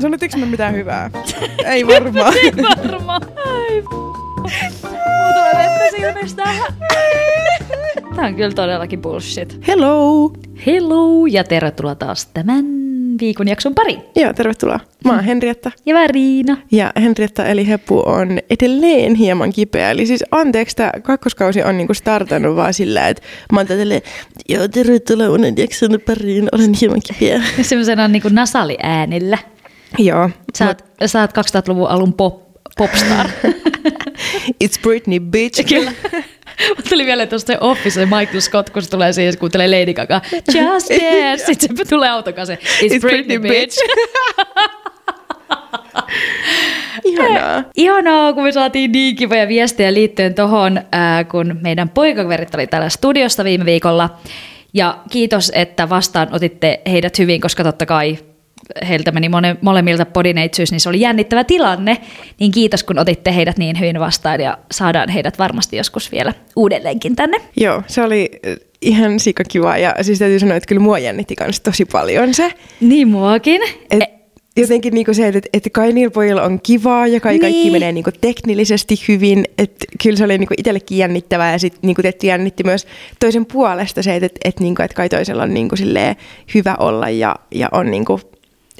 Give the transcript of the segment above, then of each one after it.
Sanottiinko me mitään hyvää? Ei varmaan. Ei varmaan. Ai. Tää on kyllä todellakin bullshit. Hello! Hello ja tervetuloa taas tämän viikon jakson pariin. Joo, tervetuloa. Mä oon Henrietta. Ja mä Riina. Ja Henrietta eli Heppu on edelleen hieman kipeä. Eli siis anteeksi, tämä kakkoskausi on niinku startannut vaan sillä, että mä oon tälleen, joo tervetuloa unen jakson pariin, olen hieman kipeä. Semmoisena niin kuin nasali-äänellä. Joo. Sä oot, sä oot 2000-luvun alun pop, popstar. It's Britney, bitch. Kyllä. Mä tuli vielä tuosta se Office, Michael Scott, kun se tulee siihen, kuuntelee Lady Gaga. Just dance! Sitten se tulee auton kanssa. It's, It's Britney, Britney, bitch. Ihanaa. Ihanaa, kun me saatiin niin kivoja viestejä liittyen tuohon, äh, kun meidän poikaverit oli täällä studiosta viime viikolla. Ja kiitos, että vastaan otitte heidät hyvin, koska totta kai heiltä meni mone, molemmilta podineitsyys, niin se oli jännittävä tilanne. Niin kiitos, kun otitte heidät niin hyvin vastaan ja saadaan heidät varmasti joskus vielä uudelleenkin tänne. Joo, se oli äh, ihan sikakiva ja siis täytyy sanoa, että kyllä mua jännitti kans tosi paljon se. Niin muakin. Et, E- jotenkin niinku se, että, että kai niillä pojilla on kivaa ja kai kaikki Niin. menee niinku teknillisesti hyvin. Että kyllä se oli niinku itsellekin jännittävää ja sitten niinku tietysti jännitti myös toisen puolesta se, että, että, että, niinku, että kai toisella on niinku hyvä olla ja, ja on niinku,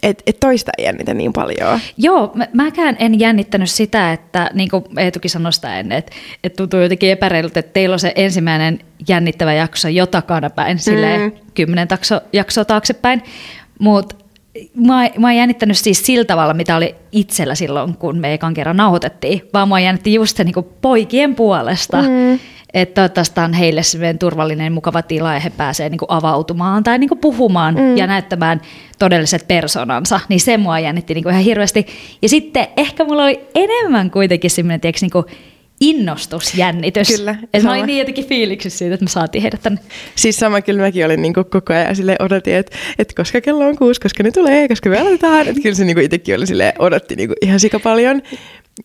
että, että toista ei jännitä niin paljon. Joo, mä, mäkään en jännittänyt sitä, että niin kuin Eetukin sanoi sitä ennen, että, että tuntuu jotenkin epäreilulta, että teillä on se ensimmäinen jännittävä jakso jo takanapäin, mm. silleen kymmenen takso, jaksoa taaksepäin, mutta Mä, mä oon jännittänyt siis sillä tavalla, mitä oli itsellä silloin, kun me ekan kerran nauhoitettiin, vaan mä jännitti just se niin poikien puolesta, mm. Että toivottavasti tää on heille turvallinen, mukava tila ja he pääsee niin avautumaan tai niin puhumaan mm. ja näyttämään todelliset persoonansa, niin se mua jännitti niin ihan hirveästi. Ja sitten ehkä mulla oli enemmän kuitenkin semmoinen, tiedätkö, niin innostusjännitys. Kyllä, Että mä olin niin jotenkin fiiliksissä siitä, että me saatiin heidät tänne. Siis sama kyllä mäkin olin niinku koko ajan sille odotin, että, että koska kello on kuusi, koska ne tulee, koska me aloitetaan. Että kyllä se niinku itsekin oli sille odotti niinku ihan sika paljon.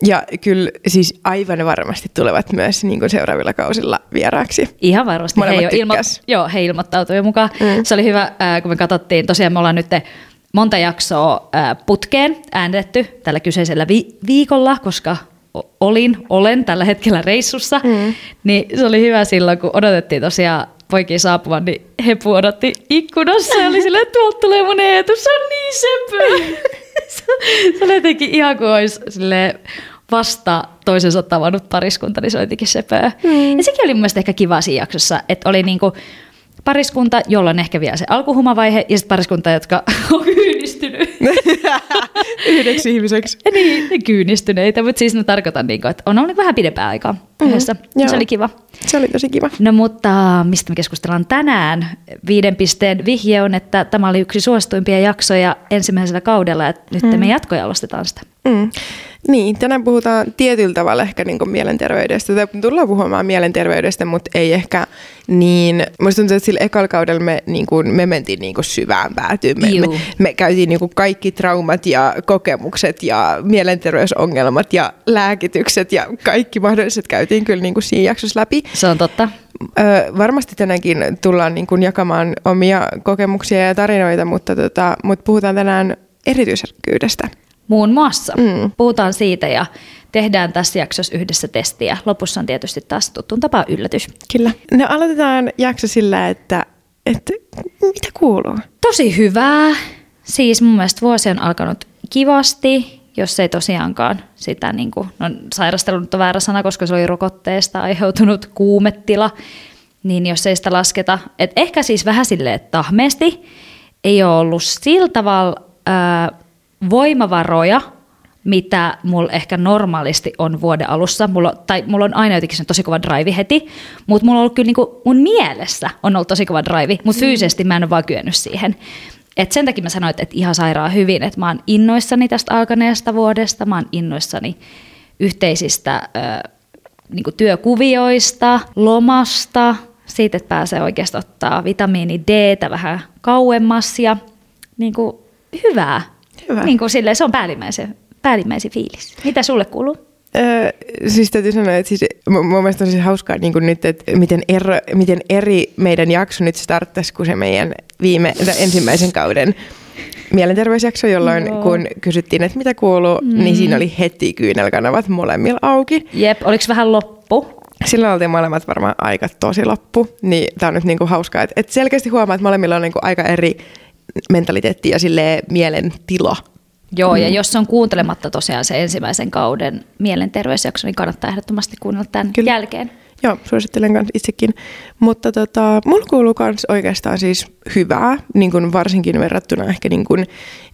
Ja kyllä siis aivan varmasti tulevat myös niinku seuraavilla kausilla vieraaksi. Ihan varmasti. Molemmat He, jo ilmo- joo, he ilmoittautui mukaan. Mm. Se oli hyvä, äh, kun me katsottiin. Tosiaan me ollaan nyt monta jaksoa äh, putkeen äänetetty tällä kyseisellä vi- viikolla, koska olin, olen tällä hetkellä reissussa. Mm. Niin se oli hyvä silloin, kun odotettiin tosiaan poikia saapuvan, niin Hepu odotti ikkunassa ja oli silleen, että tuolta tulee mun Eetu, se on niin sepö. se oli jotenkin ihan kuin olisi silleen vasta toisensa tavannut pariskunta, niin se oli jotenkin sepöä. Mm. Ja sekin oli mun mielestä ehkä kiva siinä jaksossa, että oli niinku pariskunta, jolla on ehkä vielä se alkuhumavaihe, ja sitten pariskunta, jotka on kyynistynyt. Yhdeksi ihmiseksi. niin, ne kyynistyneitä, mutta siis mä tarkoitan, niinku, että on ollut vähän pidempään aikaa yhdessä. Mm, joo. se oli kiva. Se oli tosi kiva. No mutta mistä me keskustellaan tänään? Viiden pisteen vihje on, että tämä oli yksi suosituimpia jaksoja ensimmäisellä kaudella, ja nyt mm. me jatkojalostetaan sitä. Mm. Niin, tänään puhutaan tietyllä tavalla ehkä niin mielenterveydestä. Tai tullaan puhumaan mielenterveydestä, mutta ei ehkä niin... Musta tuntuu, että sillä ekalla kaudella me, niin kuin, me mentiin niin kuin syvään päätyyn. Me, me, me käytiin niin kuin kaikki traumat ja kokemukset ja mielenterveysongelmat ja lääkitykset ja kaikki mahdolliset käytiin kyllä niin kuin siinä jaksossa läpi. Se on totta. Ö, varmasti tänäänkin tullaan niin kuin jakamaan omia kokemuksia ja tarinoita, mutta, tota, mutta puhutaan tänään erityisherkkyydestä. Muun muassa. Mm. Mm. Puhutaan siitä ja tehdään tässä jaksossa yhdessä testiä. Lopussa on tietysti taas tuttuun tapaan yllätys. Kyllä. No aloitetaan jakso sillä, että, että mitä kuuluu? Tosi hyvää. Siis mun mielestä vuosi on alkanut kivasti, jos ei tosiaankaan sitä, niin kuin, no sairastelun nyt on väärä sana, koska se oli rokotteesta aiheutunut kuumetila, niin jos ei sitä lasketa, et ehkä siis vähän silleen tahmeesti, ei ole ollut sillä tavalla ää, voimavaroja, mitä mulla ehkä normaalisti on vuoden alussa. Mulla, tai mulla on aina jotenkin se tosi kova drive heti, mutta mulla on ollut kyllä niinku, mun mielessä on ollut tosi kova drive, mutta fyysisesti mä en ole vaan kyennyt siihen. Et sen takia mä sanoin, että, että ihan sairaan hyvin, että mä oon innoissani tästä alkaneesta vuodesta, mä oon innoissani yhteisistä ö, niinku työkuvioista, lomasta, siitä, että pääsee oikeasti ottaa vitamiini D vähän kauemmas ja niinku, hyvää. Hyvä. Niin kuin silleen, se on päällimmäisen, päällimmäisin fiilis. Mitä sulle kuuluu? Öö, siis täytyy sanoa, että siis, mun mun mielestä on siis hauskaa niin kuin nyt, että miten, ero, miten eri meidän jakso nyt starttasi kuin se meidän viime, ensimmäisen kauden mielenterveysjakso, jolloin Joo. kun kysyttiin, että mitä kuuluu, mm. niin siinä oli heti kyynelkanavat molemmilla auki. Jep, oliko vähän loppu? Silloin oltiin molemmat varmaan aika tosi loppu, niin tää on nyt niinku hauskaa, että et selkeästi huomaa, että molemmilla on niinku aika eri mentaliteetti ja silleen mielentila. Joo, ja jos on kuuntelematta tosiaan se ensimmäisen kauden mielenterveysjakso, niin kannattaa ehdottomasti kuunnella tämän Kyllä. jälkeen. Joo, suosittelen kans itsekin. Mutta tota, mulla kuuluu kans oikeastaan siis hyvää, niin kuin varsinkin verrattuna ehkä niin kuin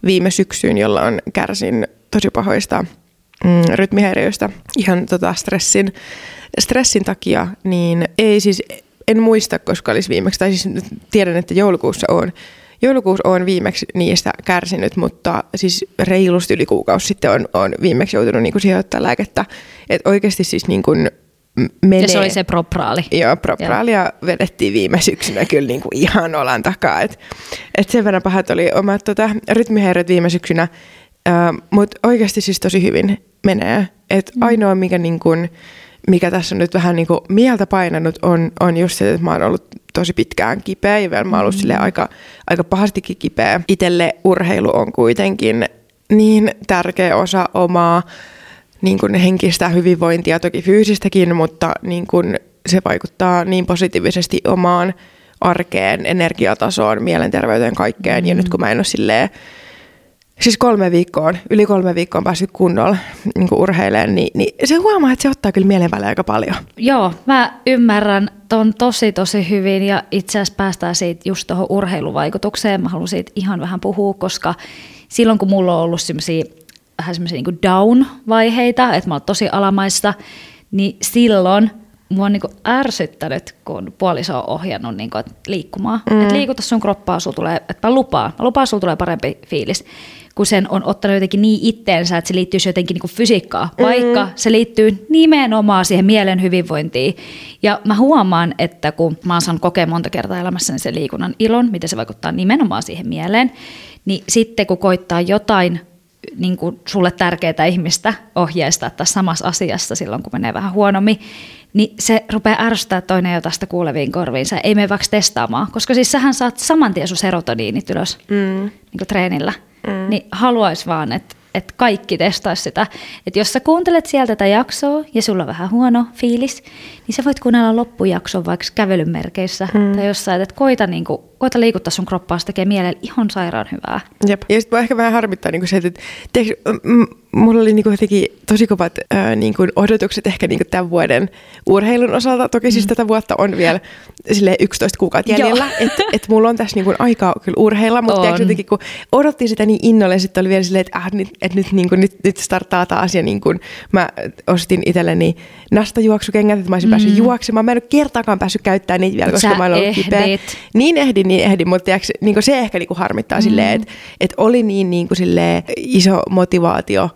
viime syksyyn, jolloin kärsin tosi pahoista mm, rytmihäiriöistä ihan tota stressin, stressin takia, niin ei siis, en muista, koska olisi viimeksi, tai siis tiedän, että joulukuussa on, joulukuussa on viimeksi niistä kärsinyt, mutta siis reilusti yli kuukausi sitten on, on viimeksi joutunut niin kuin sijoittaa lääkettä. Että oikeasti siis niin kuin menee... Ja se oli se propraali. Joo, propraalia vedettiin viime syksynä kyllä niin kuin ihan olan takaa. Et, et sen verran pahat oli omat tota, rytmihäiriöt viime syksynä, mutta oikeasti siis tosi hyvin menee. Et Mm. ainoa, mikä, niin kuin, mikä tässä on nyt vähän niin kuin mieltä painanut, on, on just se, että mä oon ollut tosi pitkään kipeä ja vielä mä ollut silleen aika, aika pahastikin kipeä. Itelle urheilu on kuitenkin niin tärkeä osa omaa niin kuin henkistä hyvinvointia, toki fyysistäkin, mutta niin kuin se vaikuttaa niin positiivisesti omaan arkeen, energiatasoon, mielenterveyteen, kaikkeen. Mm. Ja nyt kun mä en ole silleen, siis kolme viikkoon, yli kolme viikkoon päässyt kunnolla niin urheilemaan, niin, niin se huomaa, että se ottaa kyllä mielen väliin aika paljon. Joo, mä ymmärrän ton tosi tosi hyvin ja itse asiassa päästään siitä just tuohon urheiluvaikutukseen. Mä haluan siitä ihan vähän puhua, koska silloin kun mulla on ollut semmoisia vähän semmoisia niin down-vaiheita, että mä oon tosi alamaista, niin silloin mua on niin ärsyttänyt, kun puoliso on ohjannut niin kuin, että liikkumaan. Mm. Että liikuta sun kroppaa, sulla tulee, että mä lupaan, mä lupaan, sulla tulee parempi fiilis kun sen on ottanut jotenkin niin itteensä, että se liittyisi jotenkin niin fysiikkaan, vaikka se liittyy nimenomaan siihen mielen hyvinvointiin. Ja mä huomaan, että kun mä oon saanut kokea monta kertaa elämässäni sen liikunnan ilon, miten se vaikuttaa nimenomaan siihen mieleen, niin sitten kun koittaa jotain niin kuin sulle tärkeää ihmistä ohjeistaa tässä samassa asiassa silloin, kun menee vähän huonommin, niin se rupeaa ärsyttää toinen jo tästä kuuleviin korviin. Sä ei mene vaikka testaamaan, koska siis sähän saat saman tien sun serotoniinit ylös mm. niin kuin treenillä. Mm. Niin haluais vaan, että että kaikki testaisi sitä. Että jos sä kuuntelet sieltä tätä jaksoa ja sulla on vähän huono fiilis, niin sä voit kuunnella loppujakson vaikka kävelyn merkeissä mm. tai jossain, että koita, niinku, koita liikuttaa sun kroppaa, se tekee mielelle ihan sairaan hyvää. Jep. Ja sitten ehkä vähän harmittaa niinku se, että tiiäks, m- mulla oli niinku jotenkin tosi kovat ää, niinku odotukset ehkä niinku tämän vuoden urheilun osalta. Toki siis tätä vuotta on vielä sille 11 kuukautta jäljellä, että et mulla on tässä niinku aikaa kyllä urheilla, mutta tiiäks, jotenkin kun odotti sitä niin innolle, sitten oli vielä silleen, että äh, nyt, et nyt, niinku, nyt, nyt starttaa taas ja niinku, mä ostin itselleni nastajuoksukengät, että mä olisin mm. Päässyt juoksemaan. Mä en ole kertaakaan päässyt käyttämään niitä vielä, koska sä mä ollut kipeä. ehdit. Niin ehdin, niin ehdin, mutta tiiäks, niin se ehkä niin harmittaa mm. silleen, että et oli niin, niin kuin silleen iso motivaatio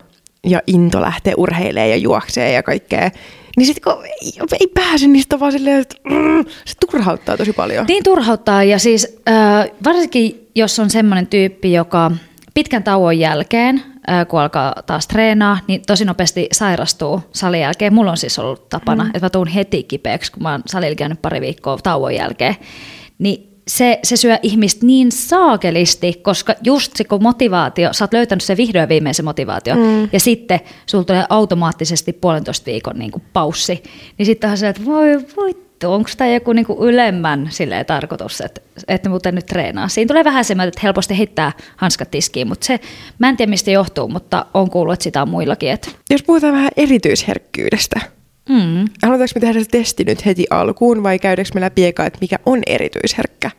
ja into lähteä urheilemaan ja juokseen ja kaikkea. Niin sitten kun ei, ei pääse niistä vaan silleen, että mm, se turhauttaa tosi paljon. Niin turhauttaa ja siis äh, varsinkin jos on semmoinen tyyppi, joka pitkän tauon jälkeen, kun alkaa taas treenaa, niin tosi nopeasti sairastuu salin jälkeen. Mulla on siis ollut tapana, mm. että mä tuun heti kipeäksi, kun mä oon salilla käynyt pari viikkoa tauon jälkeen. Niin se, se syö ihmistä niin saakelisti, koska just se kun motivaatio, sä oot löytänyt se vihdoin viimeisen motivaatio, mm. ja sitten sulla tulee automaattisesti puolentoista viikon niin kuin paussi, niin sitten on se, että voi voi onko tämä joku niinku ylemmän silleen, tarkoitus, että, että muuten nyt treenaa. Siinä tulee vähän semmoinen, että helposti heittää hanskat tiskiin, mutta se, mä en tiedä mistä johtuu, mutta on kuullut, että sitä on muillakin. Että, Jos puhutaan vähän erityisherkkyydestä, mm. halutaanko me tehdä se testi nyt heti alkuun vai käydäänkö me läpi eka, että mikä on erityisherkkä?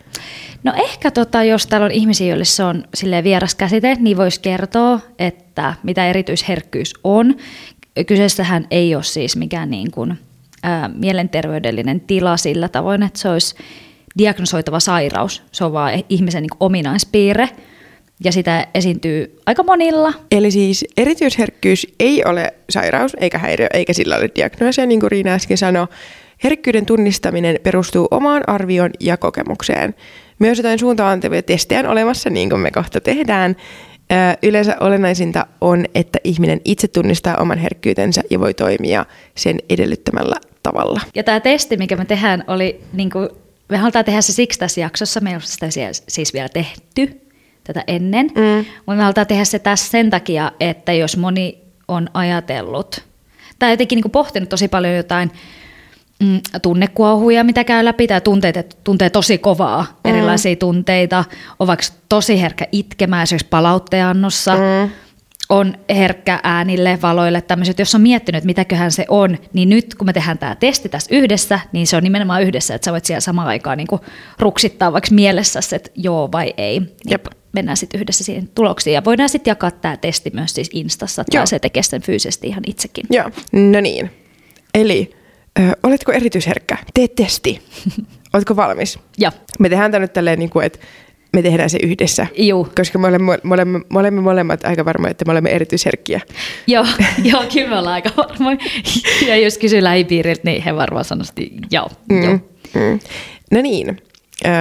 No ehkä tota, jos täällä on ihmisiä, joille se on silleen vieras käsite, niin voisi kertoa, että mitä erityisherkkyys on. Kyseessähän ei ole siis mikään niin kuin, mielenterveydellinen tila sillä tavoin, että se olisi diagnosoitava sairaus. Se on vaan ihmisen niin ominaispiirre ja sitä esiintyy aika monilla. Eli siis erityisherkkyys ei ole sairaus eikä häiriö, eikä sillä ole diagnoosia, niin kuin Riina äsken sanoi. Herkkyyden tunnistaminen perustuu omaan arvioon ja kokemukseen. Myös jotain suuntaan antavia testejä on olemassa, niin kuin me kohta tehdään. Yleensä olennaisinta on, että ihminen itse tunnistaa oman herkkyytensä ja voi toimia sen edellyttämällä tavalla. Ja tämä testi, mikä me tehdään, oli, niin kuin, me halutaan tehdä se siksi tässä jaksossa, me ei ole sitä siis vielä tehty. tätä ennen. Mm. Mutta me halutaan tehdä se tässä sen takia, että jos moni on ajatellut, tai jotenkin niin kuin pohtinut tosi paljon jotain mm, tunnekuohuja, mitä käy läpi, tai tunteet, että tuntee tosi kovaa mm. erilaisia tunteita, on vaikka tosi herkkä itkemään esimerkiksi palautteenannossa, mm on herkkä äänille, valoille, tämmöiset, jos on miettinyt, että mitäköhän se on, niin nyt kun me tehdään tämä testi tässä yhdessä, niin se on nimenomaan yhdessä, että sä voit siellä samaan aikaan niin kuin ruksittaa vaikka mielessä, että joo vai ei. Niin Jep. Mennään sitten yhdessä siihen tuloksiin ja voidaan sitten jakaa tämä testi myös siis Instassa, että se tekee sen fyysisesti ihan itsekin. Joo, no niin. Eli ö, oletko erityisherkkä? Tee testi. Oletko valmis? Joo. Me tehdään tämä nyt tälleen, niin kuin, että me tehdään se yhdessä. Juu. Koska me olemme, me, olemme, me olemme molemmat aika varmoja, että me olemme erityisherkkiä. joo, joo, kyllä me ollaan aika varmoja. Ja jos kysyy lähipiiriltä, niin he varmaan sanoisi, joo. Mm, joo. Mm. No niin. Öö,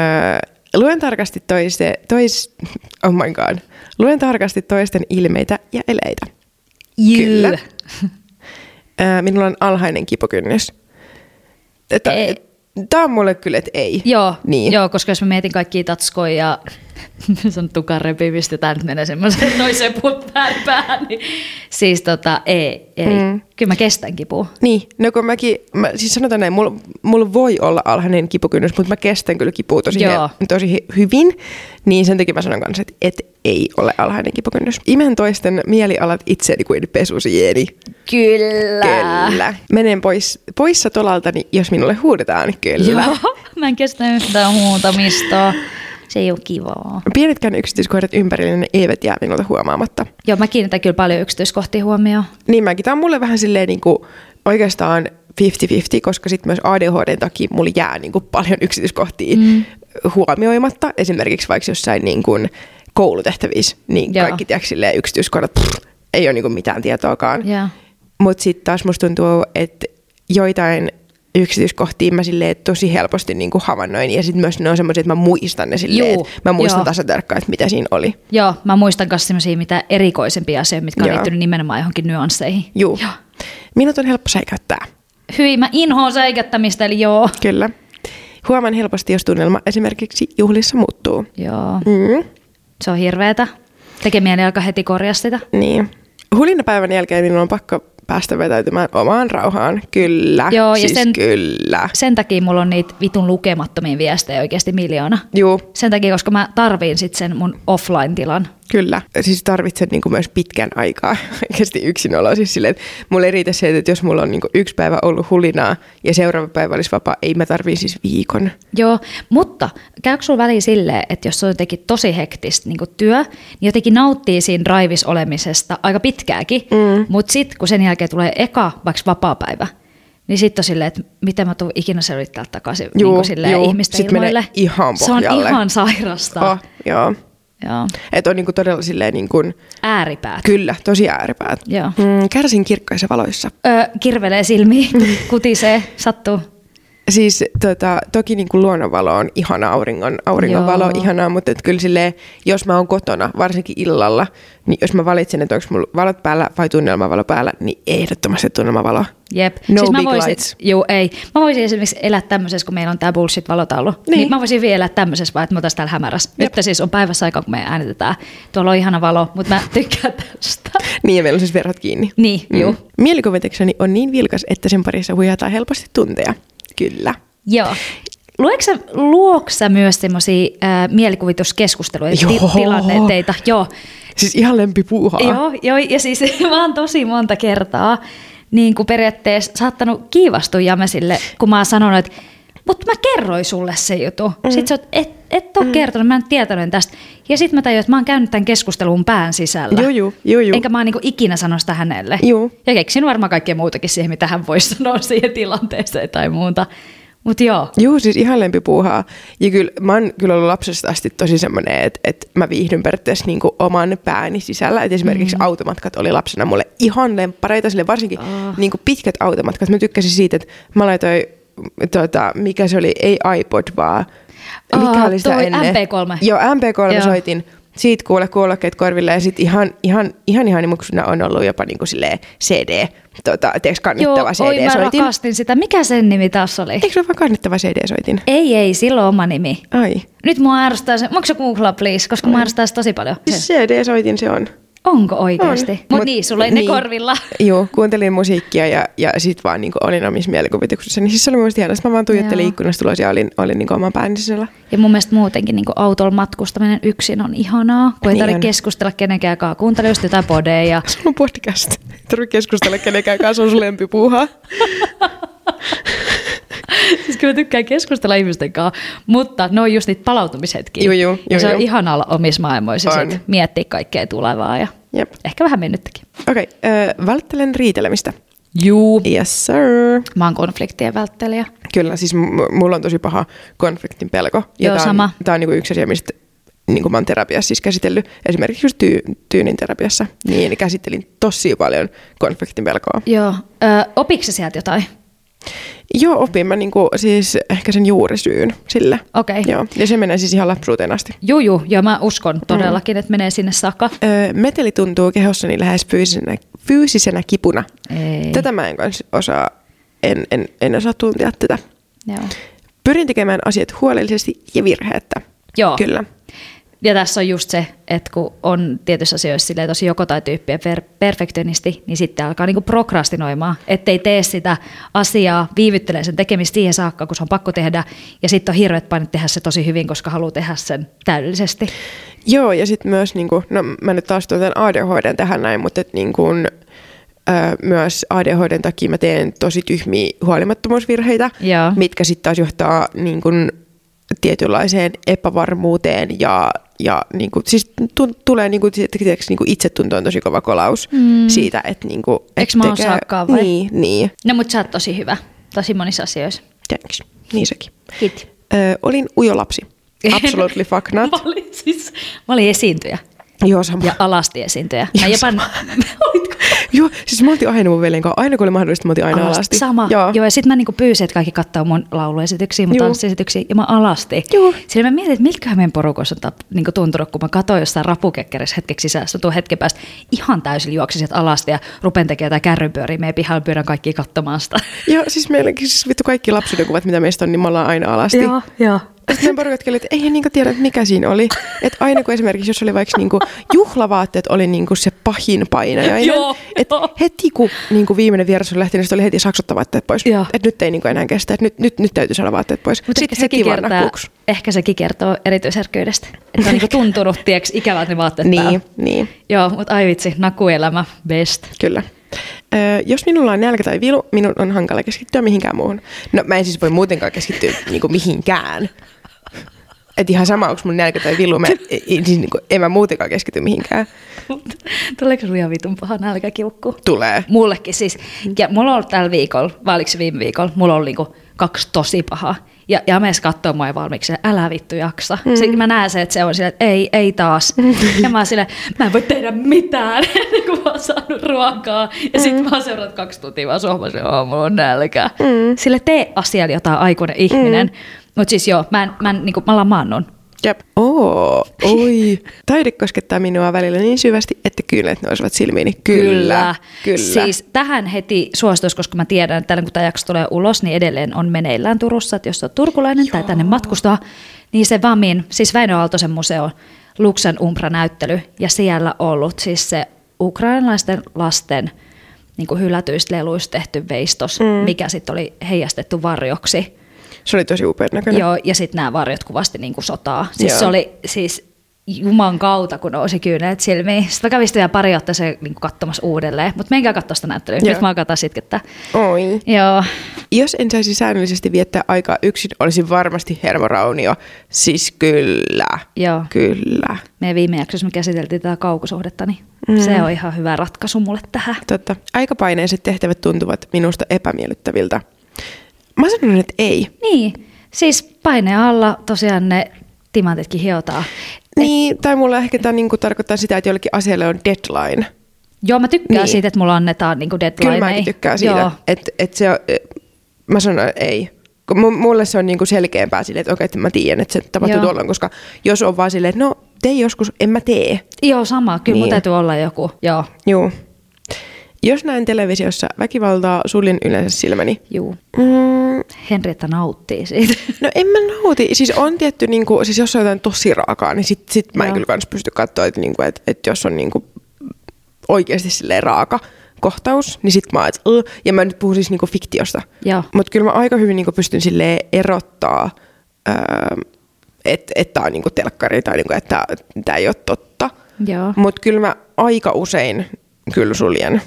luen tarkasti toiste, tois, oh my god. Luen tarkasti toisten ilmeitä ja eleitä. Juu. Kyllä. Öö, minulla on alhainen kipukynnys. Että, Tämä on mulle kyllä, että ei. Joo, niin. joo koska jos mä mietin kaikkia tatskoja ja se on tukan repimistä, tämä nyt menee semmoiseen toiseen päähän, niin siis tota, ei, ei. Mm. Kyllä mä kestän kipua. Niin, no kun mäkin, mä, siis sanotaan näin, mulla, mulla voi olla alhainen kipukynnys, mutta mä kestän kyllä kipua tosi, he, tosi hyvin, niin sen takia mä sanon kanssa, että et ei ole alhainen kipukynnys. Imen toisten mielialat itseäni kuin pesusieni. Kyllä. Kyllä. Menen pois, poissa tolaltani, jos minulle huudetaan, kyllä. Joo, mä en kestä yhtään huutamista. Se ei ole kivaa. Pienetkään yksityiskohdat ympärillä ne eivät jää minulta huomaamatta. Joo, mä kiinnitän kyllä paljon yksityiskohtia huomioon. Niin mäkin. Tämä on mulle vähän silleen niin kuin oikeastaan 50-50, koska sitten myös ADHDn takia mulla jää niin kuin paljon yksityiskohtia mm. huomioimatta. Esimerkiksi vaikka jossain niin kuin koulutehtävissä, niin Joo. kaikki tiedätkö, yksityiskohdat pff, ei ole niin kuin mitään tietoakaan. Mutta sitten taas musta tuntuu, että joitain yksityiskohtiin mä silleen, tosi helposti niin kuin havainnoin. Ja sitten myös ne on semmoisia, että mä muistan ne silleen, Juu, että mä muistan tasatarkkaan, että mitä siinä oli. Joo, mä muistan myös semmoisia mitä erikoisempia asioita, mitkä on liittynyt nimenomaan johonkin nyansseihin. Joo. joo. Minut on helppo säikäyttää. Hyi, mä inhoon säikättämistä, eli joo. Kyllä. Huomaan helposti, jos tunnelma esimerkiksi juhlissa muuttuu. Joo. Mm. Se on hirveetä. Tekee mieli alkaa heti korjaa sitä. Niin. Hulinapäivän jälkeen minun on pakko päästä vetäytymään omaan rauhaan. Kyllä, Joo, siis ja sen, kyllä. Sen takia mulla on niitä vitun lukemattomia viestejä oikeasti miljoona. Joo. Sen takia, koska mä tarviin sitten sen mun offline-tilan. Kyllä, siis tarvitset niinku myös pitkän aikaa oikeasti yksinolo. Siis silleen, että mulla ei riitä se, että jos mulla on niinku yksi päivä ollut hulinaa ja seuraava päivä olisi vapaa, ei mä tarviin siis viikon. Joo, mutta käykö sulla väliin silleen, että jos on jotenkin tosi hektistä niinku työ, niin jotenkin nauttii siinä drivis olemisesta aika pitkääkin, mm. mutta sitten kun sen jälkeen tulee eka vaikka vapaa-päivä, niin sitten on silleen, että miten mä tuun ikinä selvittää takaisin juu, niin silleen, juu. ihmisten Sitten menee ihan pohjalle. Se on ihan sairasta. Oh, joo. Joo. Että on niinku todella silleen niin kuin, Ääripäät. Kyllä, tosi ääripäät. Joo. Mm, kärsin kirkkaissa valoissa. Öö, kirvelee silmiin, kutisee, sattuu. Siis tota, toki niin kuin luonnonvalo on ihana, auringon, auringonvalo on ihanaa, mutta et kyllä silleen, jos mä oon kotona, varsinkin illalla, niin jos mä valitsen, että onko mulla valot päällä vai tunnelmavalo päällä, niin ehdottomasti tunnelmavalo. Jep. No siis big mä voisin, lights. Juu, ei. Mä voisin esimerkiksi elää tämmöisessä, kun meillä on tämä bullshit-valotaulu. Niin. niin. mä voisin vielä elää tämmöisessä, vaan että mä täällä hämärässä. Jep. Nyt siis on päivässä aika, kun me äänitetään. Tuolla on ihana valo, mutta mä tykkään tästä. Niin, ja meillä on siis verhot kiinni. Niin, mm. juu. Mielikuvitukseni on niin vilkas, että sen parissa huijataan helposti tunteja. Kyllä. Joo. Lueksä, luoksa myös semmoisia äh, mielikuvituskeskusteluja, Joo. tilanteita? Joo. Siis ihan lempipuuhaa. Joo, joo, ja siis mä oon tosi monta kertaa niin kuin periaatteessa saattanut kiivastua Jamesille, kun mä oon sanonut, että mutta mä kerroin sulle se juttu. Mm. Sitten sä oot, et, et ole mm. kertonut, mä en tietoinen tästä. Ja sitten mä tajuin, että mä oon käynyt tämän keskustelun pään sisällä. Joo, joo, joo, joo. Enkä mä oon niinku ikinä sano sitä hänelle. Joo. Ja keksin varmaan kaikkea muutakin siihen, mitä hän voisi sanoa siihen tilanteeseen tai muuta. Mutta joo. Joo, siis ihan lempipuuhaa. Ja kyllä mä oon kyllä ollut lapsesta asti tosi semmoinen, että, että mä viihdyn periaatteessa niin oman pääni sisällä. Et esimerkiksi mm. automatkat oli lapsena mulle ihan lemppareita, sille varsinkin oh. niin pitkät automatkat. Mä tykkäsin siitä, että mä laitoin, tuota, mikä se oli, ei iPod vaan, mikä oh, oli sitä ennen? MP3. Joo, MP3 Joo. soitin siitä kuule kuulokkeet korville ja sitten ihan, ihan, ihan ihanimuksena on ollut jopa niinku silleen CD, tota, tiedätkö, kannettava Joo, oi mä CD-soitin. rakastin sitä. Mikä sen nimi taas oli? Eikö se ole vaan kannettava CD-soitin? Ei, ei, silloin oma nimi. Ai. Nyt mua ärsyttää se, onko se googlaa please, koska mua ärsyttää se tosi paljon. CD-soitin se on. Onko oikeasti? On. Mutta Mut- niin, sulla ei ne korvilla. Joo, kuuntelin musiikkia ja, ja sitten vaan niin olin omissa mielikuvituksissa. Niin siis se oli mun mielestä Mä vaan tuijottelin Joo. ikkunasta ulos ja olin, olin niin oman pääni sisällä. Ja mun mielestä muutenkin niin autolla matkustaminen yksin on ihanaa, kun ei Niin tarvitse keskustella kenenkään kanssa. Kuuntele just jotain podeja. Se on podcast. Ei tarvitse keskustella kenenkään kanssa, se on sun lempipuuhaa. siis kyllä mä tykkään keskustella ihmisten kanssa, mutta ne on just niitä palautumishetkiä. Juu, juu, ja se on juu. ihana olla omissa maailmoissa ja sit miettiä kaikkea tulevaa ja Jep. ehkä vähän mennyttäkin. Okei, okay, välttelen riitelemistä. Juu. Yes sir. Mä oon konfliktien välttelijä. Kyllä, siis m- mulla on tosi paha konfliktin pelko. Joo, tää on, sama. Tämä on niinku yksi asia, mistä niin mä oon terapiassa siis käsitellyt. Esimerkiksi just tyy, tyynin terapiassa. Niin käsittelin tosi paljon konfliktin pelkoa. Joo. Ö, opiko sä sieltä jotain? Joo, opin mä niinku, siis ehkä sen juurisyyn sille. Okei. Joo, ja se menee siis ihan lapsuuteen asti. Juu, juu. Joo, mä uskon todellakin, mm. että menee sinne saakka. Öö, meteli tuntuu kehossani lähes fyysisenä, fyysisenä kipuna. Ei. Tätä mä en osaa, en, en, en osaa tuntea tätä. Joo. Pyrin tekemään asiat huolellisesti ja virheettä. Joo. Kyllä. Ja tässä on just se, että kun on tietyissä asioissa silleen tosi joko tai tyyppiä per- perfektionisti, niin sitten alkaa niinku prokrastinoimaan, ettei tee sitä asiaa, viivyttelee sen tekemistä siihen saakka, kun se on pakko tehdä, ja sitten on hirveät painet tehdä se tosi hyvin, koska haluaa tehdä sen täydellisesti. Joo, ja sitten myös, niinku, no mä nyt taas tuon ADHD tähän näin, mutta et, niinku, ö, myös ADHDn takia mä teen tosi tyhmiä huolimattomuusvirheitä, Joo. mitkä sitten taas johtaa niinku, tietynlaiseen epävarmuuteen ja, ja niinku, siis tu, tulee niinku, tiedätkö, niinku itsetunto on tosi kova kolaus mm. siitä, että niinku, et Eiks mä osaakaan vai? Niin, niin. No mutta sä oot tosi hyvä, tosi monissa asioissa. Thanks. Niin sekin. Kiitti. Ö, olin ujo lapsi. Absolutely fuck not. Mä olin, siis, mä olin esiintyjä Joo, sama. ja alasti esiintyjä. Mä Joo, jopa? Joo, siis mä oltiin aina mun veljen kanssa. Aina kun oli mahdollista, mä oltiin aina alasti. Sama. Joo. Joo, ja sitten mä niinku pyysin, että kaikki katsoo mun lauluesityksiä, mun Juu. tanssiesityksiä, ja mä alasti. Juu. Sillä mä mietin, että miltäköhän meidän porukoissa on tap, niinku tuntunut, kun mä katsoin jossain rapukekkerässä hetkeksi sisässä, tuon hetken päästä ihan täysin juoksin sieltä alasti ja rupen tekemään jotain kärrypyöriä meidän pihalla, pyydän kaikki katsomaan sitä. Joo, siis meilläkin siis vittu kaikki lapsuuden kuvat, mitä meistä on, niin me ollaan aina alasti. joo. Sitten porukatkin oli, että ei niinku tiedä, että mikä siinä oli. Että aina kun esimerkiksi, jos oli vaikka niinku juhlavaatteet, oli niinku se pahin painajainen. Joo, että joo. heti kun niinku viimeinen vieras oli lähtenyt, niin oli heti saksottaa vaatteet pois. Että nyt ei niinku enää kestä, että nyt, nyt, nyt täytyy saada vaatteet pois. Mutta Sitten ehkä sekin, heti kertaa, ehkä sekin kertoo erityisherkkyydestä. Että on niinku tuntunut, tieks, ikävät ne vaatteet Niin, päällä. niin. Joo, mutta ai vitsi, nakuelämä, best. Kyllä. Öö, jos minulla on nälkä tai vilu, minun on hankala keskittyä mihinkään muuhun. No mä en siis voi muutenkaan keskittyä niinku mihinkään. Et ihan sama, onko mun nälkä tai vilu, mä, ei, siis niinku, en mä muutenkaan keskity mihinkään. Tuleeko sinulla ihan vitun paha nälkäkiukku? Tulee. Mullekin siis. Ja mulla on ollut tällä viikolla, vai oliko se viime viikolla, mulla on niinku kaksi tosi pahaa. Ja, ja mees katsoo mua valmiiksi, että älä vittu jaksa. Mm. Sitten mä näen se, että se on silleen, että ei, ei taas. ja mä oon silleen, mä en voi tehdä mitään, ennen kuin mä oon saanut ruokaa. Ja sitten mä oon seurannut kaksi tuntia vaan sohvassa, että mulla on nälkä. Mm. Sille tee asialle jotain aikuinen ihminen. Mm. Mutta siis joo, mä, en, mä, en, niinku, mä lamaannun. Jep. Oo, oi. Taide koskettaa minua välillä niin syvästi, että kyynelet nousevat silmiini. Kyllä. Kyllä. Siis tähän heti suositus, koska mä tiedän, että kun tämä jakso tulee ulos, niin edelleen on meneillään Turussa, että jos on turkulainen Joo. tai tänne matkustaa, niin se VAMin, siis Väinö Aaltosen museo, Luxen Umbra-näyttely, ja siellä ollut siis se ukrainalaisten lasten niin kuin hylätyistä leluista tehty veistos, mm. mikä sitten oli heijastettu varjoksi. Se oli tosi upean näköinen. Joo, ja sitten nämä varjot kuvasti niin kuin sotaa. Siis Joo. se oli siis Juman kautta, kun nousi kyyneet silmiin. Sitten sitä vielä pari otta se niin katsomassa uudelleen, mutta menkää katsoa sitä näyttelyä. Joo. Nyt mä alkaa sitkettä. Oi. Joo, Jos en saisi säännöllisesti viettää aikaa yksin, olisin varmasti hermoraunio. Siis kyllä. joo. Kyllä. Meidän viime jaksossa me käsiteltiin tätä kaukosuhdetta, niin mm. se on ihan hyvä ratkaisu mulle tähän. Totta. Aikapaineiset tehtävät tuntuvat minusta epämiellyttäviltä. Mä sanon, että ei. Niin, siis paineen alla tosiaan ne timantitkin hiotaan. Niin, tai mulla ehkä tämä niinku tarkoittaa sitä, että jollekin asialle on deadline. Joo, mä tykkään Niin. siitä, että mulla annetaan niin deadline. Kyllä mäkin tykkään siitä, Joo. että et se on, mä sanon että ei. Mulle se on niinku selkeämpää silleen, että okei, että mä tiedän, että se tapahtuu Joo. tuolloin, koska jos on vaan silleen, että no tein joskus, en mä tee. Joo, sama. Kyllä niin. mun täytyy olla joku. Joo. Juu. Jos näen televisiossa väkivaltaa, suljen yleensä silmäni. Juu. Mm, Henrietta nauttii siitä. no en mä nauti. Siis on tietty, niinku, siis jos on jotain tosi raakaa, niin sit, sit mä en Joo. kyllä kans pysty katsoa, että niinku, et, et jos on niinku oikeasti silleen raaka kohtaus, niin sit mä oon, että "Ugh." ja mä nyt puhun siis niinku fiktiosta. Joo. Mutta kyllä mä aika hyvin niinku pystyn silleen erottaa, että et tää on niinku telkkari tai niinku, että tämä ei ole totta. Mutta kyllä mä aika usein kyllä suljen.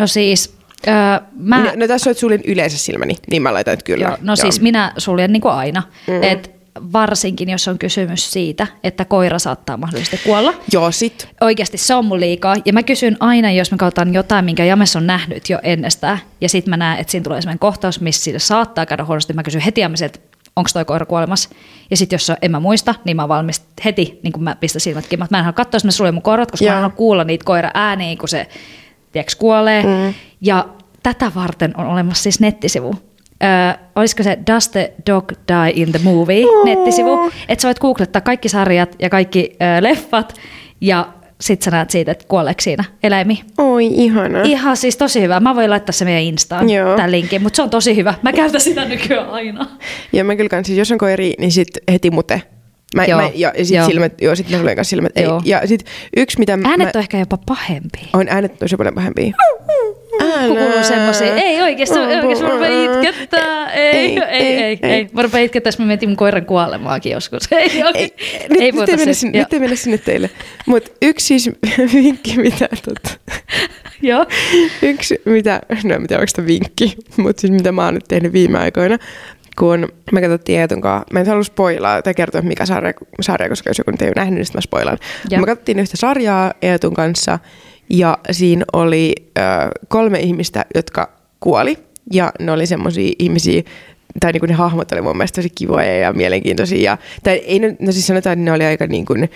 No siis, öö, mä... No, no tässä on, että suljen yleensä silmäni, niin mä laitan, että kyllä. Joo, no siis minä suljen niin kuin aina. Mm. Et varsinkin, jos on kysymys siitä, että koira saattaa mahdollisesti kuolla. Joo, sit. Oikeasti se on mun liikaa. Ja mä kysyn aina, jos mä katsotaan jotain, minkä James on nähnyt jo ennestään, ja sitten mä näen, että siinä tulee sellainen kohtaus, missä sille saattaa käydä huonosti. Mä kysyn heti Jameselta, että onko toi koira kuolemassa. Ja sitten jos on- en mä muista, niin mä valmis heti, niin kun mä pistän silmät kiinni. Mä en halua katsoa, jos mä suljen mun korvat, koska Joo. mä en halua kuulla niitä koira ääniä, kun se tiedätkö, kuolee. Mm. Ja tätä varten on olemassa siis nettisivu. Öö, olisiko se Does the Dog Die in the Movie nettisivu, että sä voit googlettaa kaikki sarjat ja kaikki öö, leffat ja sit sä näet siitä, että kuoleeko siinä eläimi. Oi, ihana. Ihan siis tosi hyvä. Mä voin laittaa se meidän Instaan, Joo. tämän linkin, mutta se on tosi hyvä. Mä käytän sitä nykyään aina. Ja mä kyllä kans, siis jos on koiri, niin sit heti mute. Mä, Joo, mä, ja, ja sit joo. silmät, joo, sit mä suljen kanssa silmät. Ei. Joo. Ja sit yksi, mitä Äänet mä... on ehkä jopa pahempi. On äänet tosi paljon pahempia. Kun kuuluu semmoisia, ei oikeesti, oikeesti mä rupean itkettää, ei, ei, ei, ei, ei. Mä rupean itkettää, jos mä mietin mun koiran kuolemaankin joskus. Ei, Ei, ei nyt, ei mennä siitä. sinne, nyt ei mennä sinne teille. Mutta yksi siis vinkki, mitä tota, Joo. Yksi, mitä, no en tiedä, onko sitä vinkki, mutta siis mitä mä oon nyt tehnyt viime aikoina, kun me katsottiin Eetun kanssa, mä en halua spoilaa tai kertoa mikä sarja, sarja koska jos joku nyt ei ole nähnyt, niin mä spoilaan. Me katsottiin yhtä sarjaa Eetun kanssa ja siinä oli ö, kolme ihmistä, jotka kuoli ja ne oli semmoisia ihmisiä, tai niin kuin ne hahmot oli mun mielestä tosi kivoja ja mielenkiintoisia. Ja, tai ei, ne- no siis sanotaan, että ne oli aika niin kuin,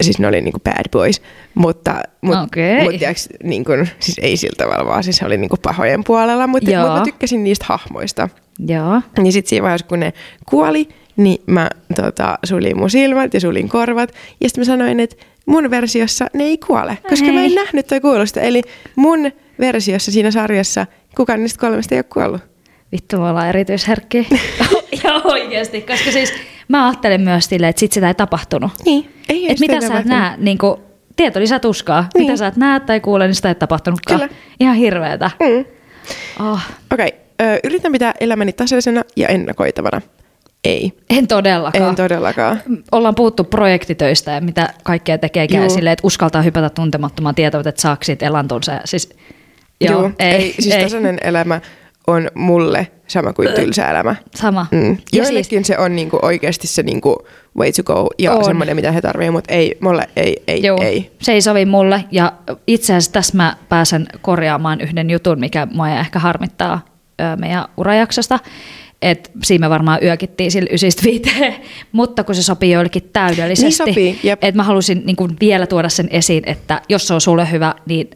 siis ne oli niin kuin bad boys, mutta, mutta, Okei. mutta tiiäks, niin kuin, siis ei sillä tavalla, vaan siis se oli niin kuin pahojen puolella, mutta, mutta mä tykkäsin niistä hahmoista. Joo. Niin sitten siinä vaiheessa, kun ne kuoli, niin mä tota, suljin mun silmät ja suljin korvat. Ja sitten mä sanoin, että mun versiossa ne ei kuole, koska mä en nähnyt tai kuullut sitä. Eli mun versiossa siinä sarjassa kukaan niistä kolmesta ei ole kuollut. Vittu, me ollaan erityisherkkiä. ja oikeasti, koska siis mä ajattelen myös silleen, että sit sitä ei tapahtunut. Niin, ei Et mitä sä et näe, niin kuin, tieto lisää tuskaa. Niin. Mitä sä et näe tai kuule, niin sitä ei tapahtunutkaan. Kyllä. Ihan hirveetä. Mm. Oh, Okei, okay. Yritän pitää elämäni tasaisena ja ennakoitavana. Ei, en todellakaan. en todellakaan. Ollaan puhuttu projektitöistä ja mitä kaikkea tekeekään Juu. silleen, että uskaltaa hypätä tuntemattomaan tietävät, että saako siitä elantonsa. Siis, joo, Joo, ei, ei, siis ei. tasainen elämä on mulle sama kuin tylsä elämä. Sama. Mm. Ja Joillekin siis, se on niinku oikeasti se niinku way to go ja On. semmoinen, mitä he tarvitsevat, mutta ei, mulle ei, ei, Joo, ei. se ei sovi mulle. Ja itse asiassa tässä mä pääsen korjaamaan yhden jutun, mikä mua ehkä harmittaa meidän urajaksosta. Et siinä me varmaan yökittiin sillä ysistä viiteen, mutta kun se sopii joillekin täydellisesti. Niin sopii, jep. Et mä halusin niin kuin vielä tuoda sen esiin, että jos se on sulle hyvä, niin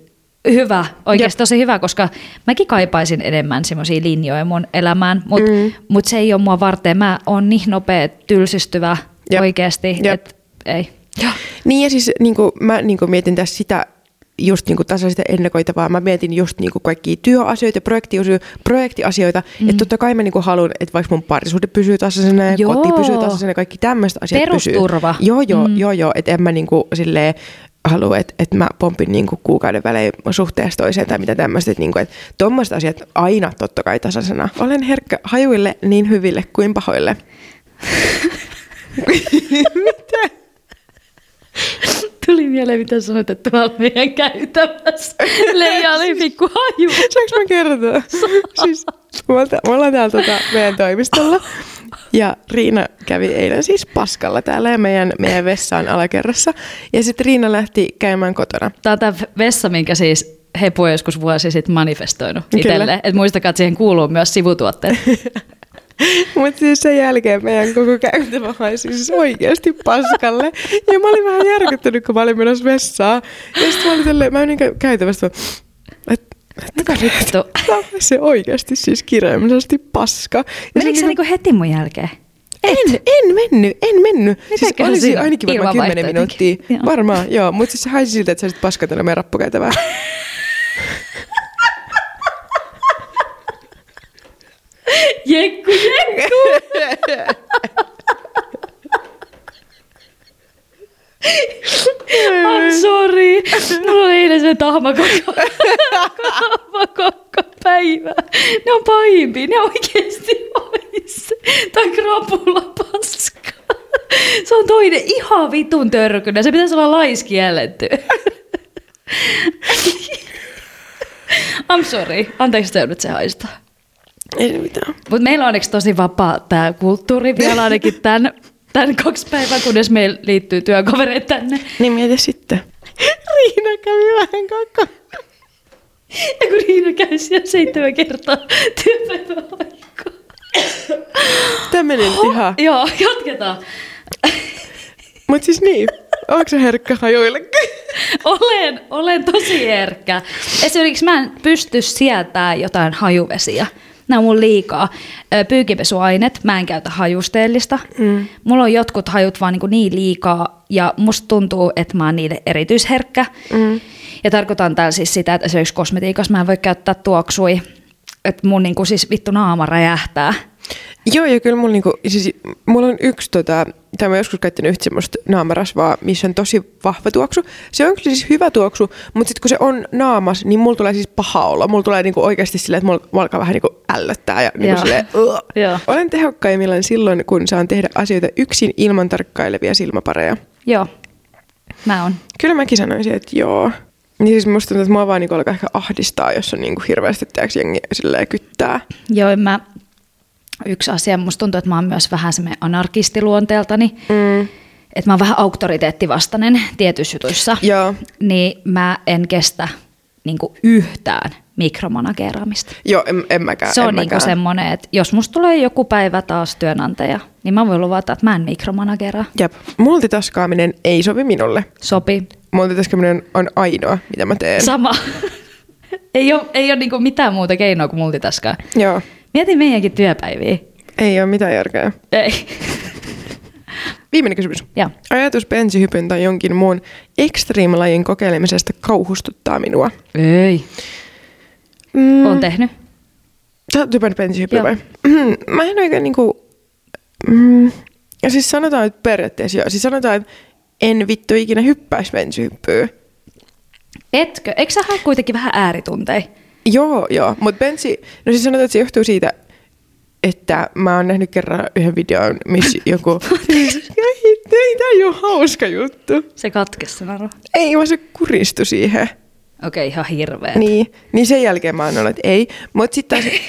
hyvä, oikeasti Jep. tosi hyvä, koska mäkin kaipaisin enemmän semmoisia linjoja mun elämään, mutta mm. mut se ei ole mua varten. Mä oon niin nopea, tylsistyvä Jep. oikeasti, että ei. Niin ja siis niinku, mä niinku mietin tässä sitä just niinku tasaista ennakoitavaa. Mä mietin just niinku kaikkia työasioita, projektiasioita, projektiasioita. Mm. Että totta kai mä niinku haluan, että vaikka mun parisuhde pysyy tasaisena ja koti pysyy tasaisena ja kaikki tämmöiset asiat Perusturva. pysyy. Joo, joo, mm. joo, joo. Että en mä niinku silleen halua, että, että mä pompin niinku kuukauden välein suhteesta toiseen tai mitä tämmöistä. Että niinku, että tommoiset asiat aina totta kai tasaisena. Olen herkkä hajuille niin hyville kuin pahoille. Tuli mieleen, mitä sanoit, että tuolla meidän käytävässä Leija oli pikku haju. Saanko mä kertoa? siis, me, ollaan täällä tota, meidän toimistolla. Ja Riina kävi eilen siis paskalla täällä ja meidän, meidän vessaan alakerrassa. Ja sitten Riina lähti käymään kotona. Tämä on tämä vessa, minkä siis Hepu on joskus vuosi sitten manifestoinut Kyllä. itselle. Että muistakaa, että siihen kuuluu myös sivutuotteet. Mutta siis sen jälkeen meidän koko käytävä haisi siis oikeasti paskalle. Ja mä olin vähän järkyttynyt, kun mä olin menossa vessaan. Ja sitten mä olin tälleen, mä menin kä- käytävästä, että Mitä vittu? Tämä on se oikeasti siis kirjaimellisesti paska. Ja Menikö se niinku- niinku heti mun jälkeen? En, en mennyt, en mennyt. Siis olisi siinä ainakin varmaan 10 minuuttia. Joo. Varmaan, joo. Mutta siis se haisi siltä, että sä olisit paskatellut meidän rappukäytävää. Jekku, jekku! I'm sorry. Mulla oli eilen se tahma koko, koko, koko päivä. Ne on pahimpia, ne oikeesti olisi. Tai krapula paska. Se on toinen ihan vitun törkynä. Se pitäisi olla laiskielletty. I'm sorry. Anteeksi, että se haistaa. Ei mitään. Mutta meillä on onneksi tosi vapaa tämä kulttuuri vielä ainakin tämän, tämän kaksi päivää, kunnes meillä liittyy työkavereita tänne. Niin mieti sitten. Riina kävi vähän koko. Ja kun Riina käy siellä seitsemän kertaa työpäivän aikaa. Tämä meni nyt ihan. Joo, jatketaan. Mut siis niin. Onko se herkkä hajoillekin? Olen, olen tosi herkkä. Esimerkiksi mä en pysty sietää jotain hajuvesiä. Nämä on mun liikaa. Ö, Pyykipesuainet, mä en käytä hajusteellista. Mm. Mulla on jotkut hajut vaan niin, niin liikaa ja musta tuntuu, että mä oon niille erityisherkkä. Mm. Ja tarkoitan täällä siis sitä, että esimerkiksi kosmetiikassa mä en voi käyttää tuoksui. Että mun niin kuin siis vittu naama räjähtää. Joo, ja kyllä mulla, niinku, siis, mulla on yksi, tota, tai mä joskus käyttänyt yhtä semmoista naamarasvaa, missä on tosi vahva tuoksu. Se on kyllä siis hyvä tuoksu, mutta sitten kun se on naamas, niin mulla tulee siis paha olla. Mulla tulee niinku oikeasti silleen, että mulla, mulla alkaa vähän niinku ällöttää ja niinku silleen. Olen tehokkaimmillaan silloin, kun saan tehdä asioita yksin ilman tarkkailevia silmäpareja. Joo, mä oon. Kyllä mäkin sanoisin, että joo. Niin siis musta tuntuu, että mua vaan niinku alkaa ehkä ahdistaa, jos on niinku hirveästi tiedätkö, jengi silleen kyttää. Joo, en mä, yksi asia, musta tuntuu, että mä oon myös vähän semmoinen anarkisti luonteeltani. Mm. Että mä oon vähän auktoriteettivastainen tietyissä jutuissa. Joo. Niin mä en kestä niin yhtään mikromanageeraamista. Joo, en, en mäkään. Se en on niin mäkään. semmoinen, että jos musta tulee joku päivä taas työnantaja, niin mä voin luvata, että mä en mikromanageraa. Jep. Multitaskaaminen ei sovi minulle. Sopii. Multitaskaaminen on ainoa, mitä mä teen. Sama. ei ole, ei ole niin mitään muuta keinoa kuin multitaskaa. Joo. Mieti meidänkin työpäiviä. Ei ole mitään järkeä. Ei. Viimeinen kysymys. Joo. Ajatus bensihypyn tai jonkin muun extreme-lajin kokeilemisesta kauhustuttaa minua. Ei. Mm. Oon tehnyt. Sä oot hypännyt bensihypyä Joo. vai? Mä en oikein niinku... Mm, ja siis sanotaan, että periaatteessa joo. Siis sanotaan, että en vittu ikinä hyppäisi bensihyppyä. Etkö? Eikö sä hae kuitenkin vähän ääritunteja? Joo, joo. Mutta bensi... No siis sanotaan, että se johtuu siitä, että mä oon nähnyt kerran yhden videon, missä joku... ei, ei, tää ei ole hauska juttu. Se katkesi se naru. Ei, vaan se kuristui siihen. Okei, ihan hirveä. Niin, niin sen jälkeen mä oon ollut, että ei. Mutta sitten taas...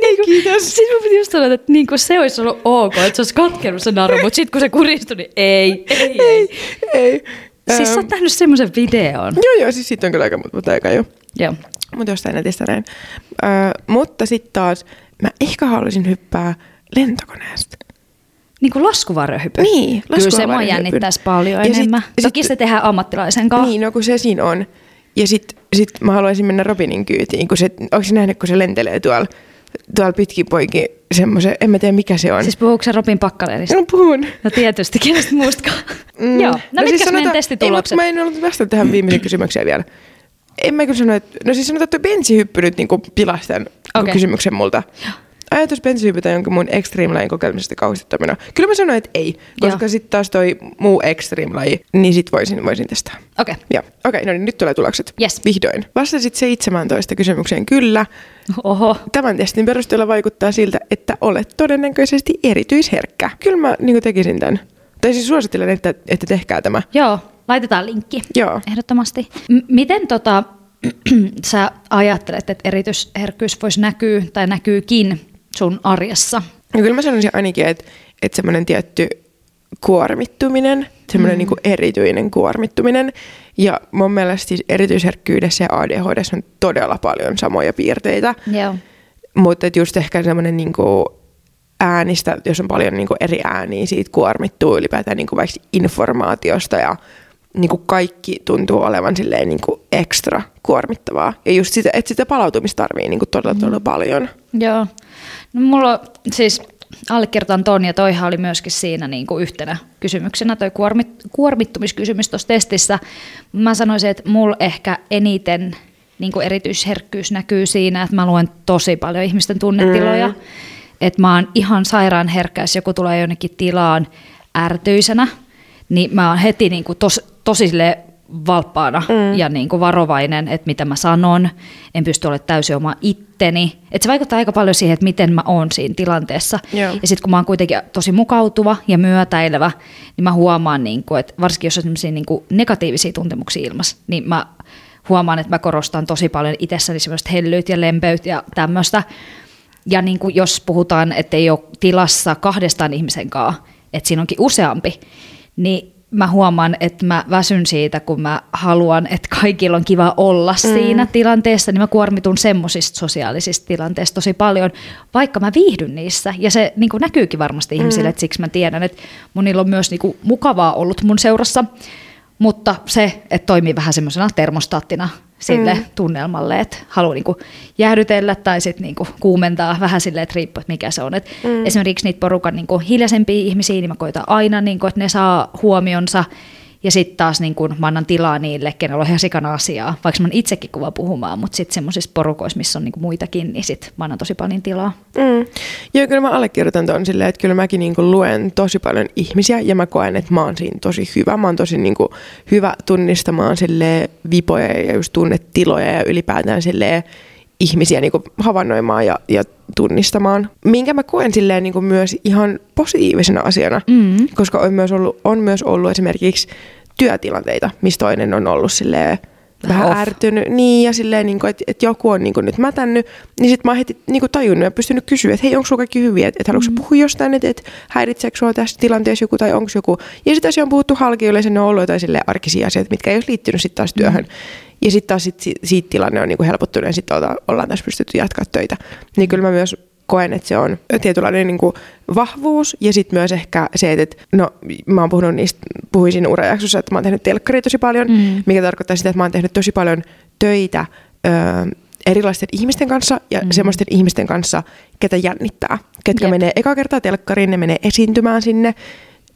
niin, kiitos. Siis mun piti just sanoa, että niin kuin se olisi ollut ok, että se olisi katkenut se naru, mutta sitten kun se kuristui, niin ei, ei, ei. Ei. Siis sä oot nähnyt semmoisen videon. Joo, joo, siis siitä on kyllä aika mutta aika jo. Joo. Mutta jostain netistä näin. Öö, mutta sitten taas mä ehkä haluaisin hyppää lentokoneesta. Niin kuin laskuvarjohypy. Niin, Kyllä se mua jännittäisi paljon Ja sit- enemmän. sit- Toki se tehdään ammattilaisen kanssa. Niin, no kun se siinä on. Ja sitten sit mä haluaisin mennä Robinin kyytiin, kun se, onko se nähnyt, kun se lentelee tuolla, tuolla pitkin poikin semmoisen, en mä tiedä mikä se on. Siis puhuuko se Robin Pakkalerista? no puhun. No tietysti, kenestä muustakaan. Mm. Joo, no, no mitkä siis meidän testitulokset? Ei, mutta mä en ollut vastannut tähän viimeiseen kysymykseen vielä. En mä kyllä sano, että... No siis sanotaan, että bensihyppy nyt niin pilasi tämän okay. kysymyksen multa. Ajatus bensihyppy tai jonkin mun extreme lajin kokeilemisesta kauhistuttamina. Kyllä mä sanoin, että ei, koska sitten taas toi muu extreme laji, niin sit voisin, voisin testaa. Okei. Joo, okei, okay, no niin nyt tulee tulokset. Yes. Vihdoin. Vastasit 17 kysymykseen kyllä. Oho. Tämän testin perusteella vaikuttaa siltä, että olet todennäköisesti erityisherkkä. Kyllä mä niin tekisin tämän. Tai siis suosittelen, että, että tehkää tämä. Joo, laitetaan linkki. Joo. Ehdottomasti. M- miten tota, sä ajattelet, että erityisherkkyys voisi näkyä tai näkyykin sun arjessa? Ja kyllä mä sanoisin ainakin, että, että semmoinen tietty kuormittuminen, semmoinen mm. niin erityinen kuormittuminen. Ja mun mielestä siis erityisherkkyydessä ja ADHD on todella paljon samoja piirteitä. Joo. Mutta just ehkä semmoinen niin äänistä, jos on paljon niin eri ääniä, siitä kuormittuu ylipäätään niin vaikka informaatiosta ja niin kuin kaikki tuntuu olevan silleen niin kuin ekstra kuormittavaa. Ja just sitä, että sitä palautumista tarvii niin kuin todella, todella paljon. Joo. No mulla siis allekirjoitan ton ja toihan oli myöskin siinä niin kuin yhtenä kysymyksenä toi kuormit, kuormittumiskysymys tuossa testissä. Mä sanoisin, että mulla ehkä eniten niin kuin erityisherkkyys näkyy siinä, että mä luen tosi paljon ihmisten tunnetiloja. Mm. Että mä oon ihan sairaan herkkä, jos joku tulee jonnekin tilaan ärtyisenä, niin mä oon heti niin kuin tos, tosi valppaana mm. ja niin kuin varovainen, että mitä mä sanon. En pysty olemaan täysin oma itteni. Et se vaikuttaa aika paljon siihen, että miten mä oon siinä tilanteessa. Joo. Ja sitten kun mä oon kuitenkin tosi mukautuva ja myötäilevä, niin mä huomaan, niin kuin, että varsinkin jos on niin kuin negatiivisia tuntemuksia ilmassa, niin mä huomaan, että mä korostan tosi paljon itsessäni semmoista hellyyt ja lempeyt ja tämmöistä. Ja niin kuin jos puhutaan, että ei ole tilassa kahdestaan ihmisen kanssa, että siinä onkin useampi, niin mä huomaan, että mä väsyn siitä, kun mä haluan, että kaikilla on kiva olla mm. siinä tilanteessa, niin mä kuormitun semmoisista sosiaalisista tilanteista tosi paljon, vaikka mä viihdyn niissä. Ja se niin kuin näkyykin varmasti ihmisille, mm. että siksi mä tiedän, että monilla on myös niin kuin mukavaa ollut mun seurassa. Mutta se, että toimii vähän semmoisena termostaattina sille mm. tunnelmalle, että haluaa niinku jäähdytellä tai sitten niinku kuumentaa vähän silleen, että riippuu, että mikä se on. Et mm. Esimerkiksi niitä porukan niinku hiljaisempia ihmisiä, niin mä koitan aina, niinku, että ne saa huomionsa ja sitten taas niin kun mä annan tilaa niille, kenellä on ihan sikana asiaa, vaikka mä itsekin kuva puhumaan, mutta sitten semmoisissa porukoissa, missä on niin muitakin, niin sitten mä annan tosi paljon tilaa. Mm. Joo, kyllä mä allekirjoitan ton silleen, että kyllä mäkin niin luen tosi paljon ihmisiä ja mä koen, että mä oon siinä tosi hyvä. Mä oon tosi niin hyvä tunnistamaan sille vipoja ja just tunnetiloja ja ylipäätään silleen ihmisiä niin havainnoimaan ja, ja tunnistamaan, minkä mä koen silleen niin myös ihan positiivisena asiana, mm. koska on myös, ollut, on myös ollut esimerkiksi työtilanteita, missä toinen on ollut silleen vähän Off. ärtynyt, niin ja silleen, niin kuin, että, että joku on niin kuin, nyt mätännyt, niin sitten mä oon heti niin kuin, tajunnut ja pystynyt kysyä, että hei, onko sulla kaikki hyviä, että, että haluatko mm. puhua jostain, että, että häiritseekö sua tässä tilanteessa joku tai onko joku. Ja sitten asia on puhuttu halki yleensä, ne on ollut jotain silleen arkisia asioita, mitkä ei olisi liittynyt sitten taas työhön. Mm. Ja sitten taas sit, siitä tilanne on niin kuin helpottunut ja sitten ollaan tässä pystytty jatkaa töitä. Niin kyllä mä myös koen, että se on tietynlainen niin kuin vahvuus ja sitten myös ehkä se, että no mä oon puhunut niistä, puhuisin urajaksossa, että mä oon tehnyt telkkaria tosi paljon, mm. mikä tarkoittaa sitä, että mä oon tehnyt tosi paljon töitä ö, erilaisten ihmisten kanssa ja mm. semmoisten ihmisten kanssa, ketä jännittää, ketkä Jep. menee eka kertaa telkkariin, ne menee esiintymään sinne,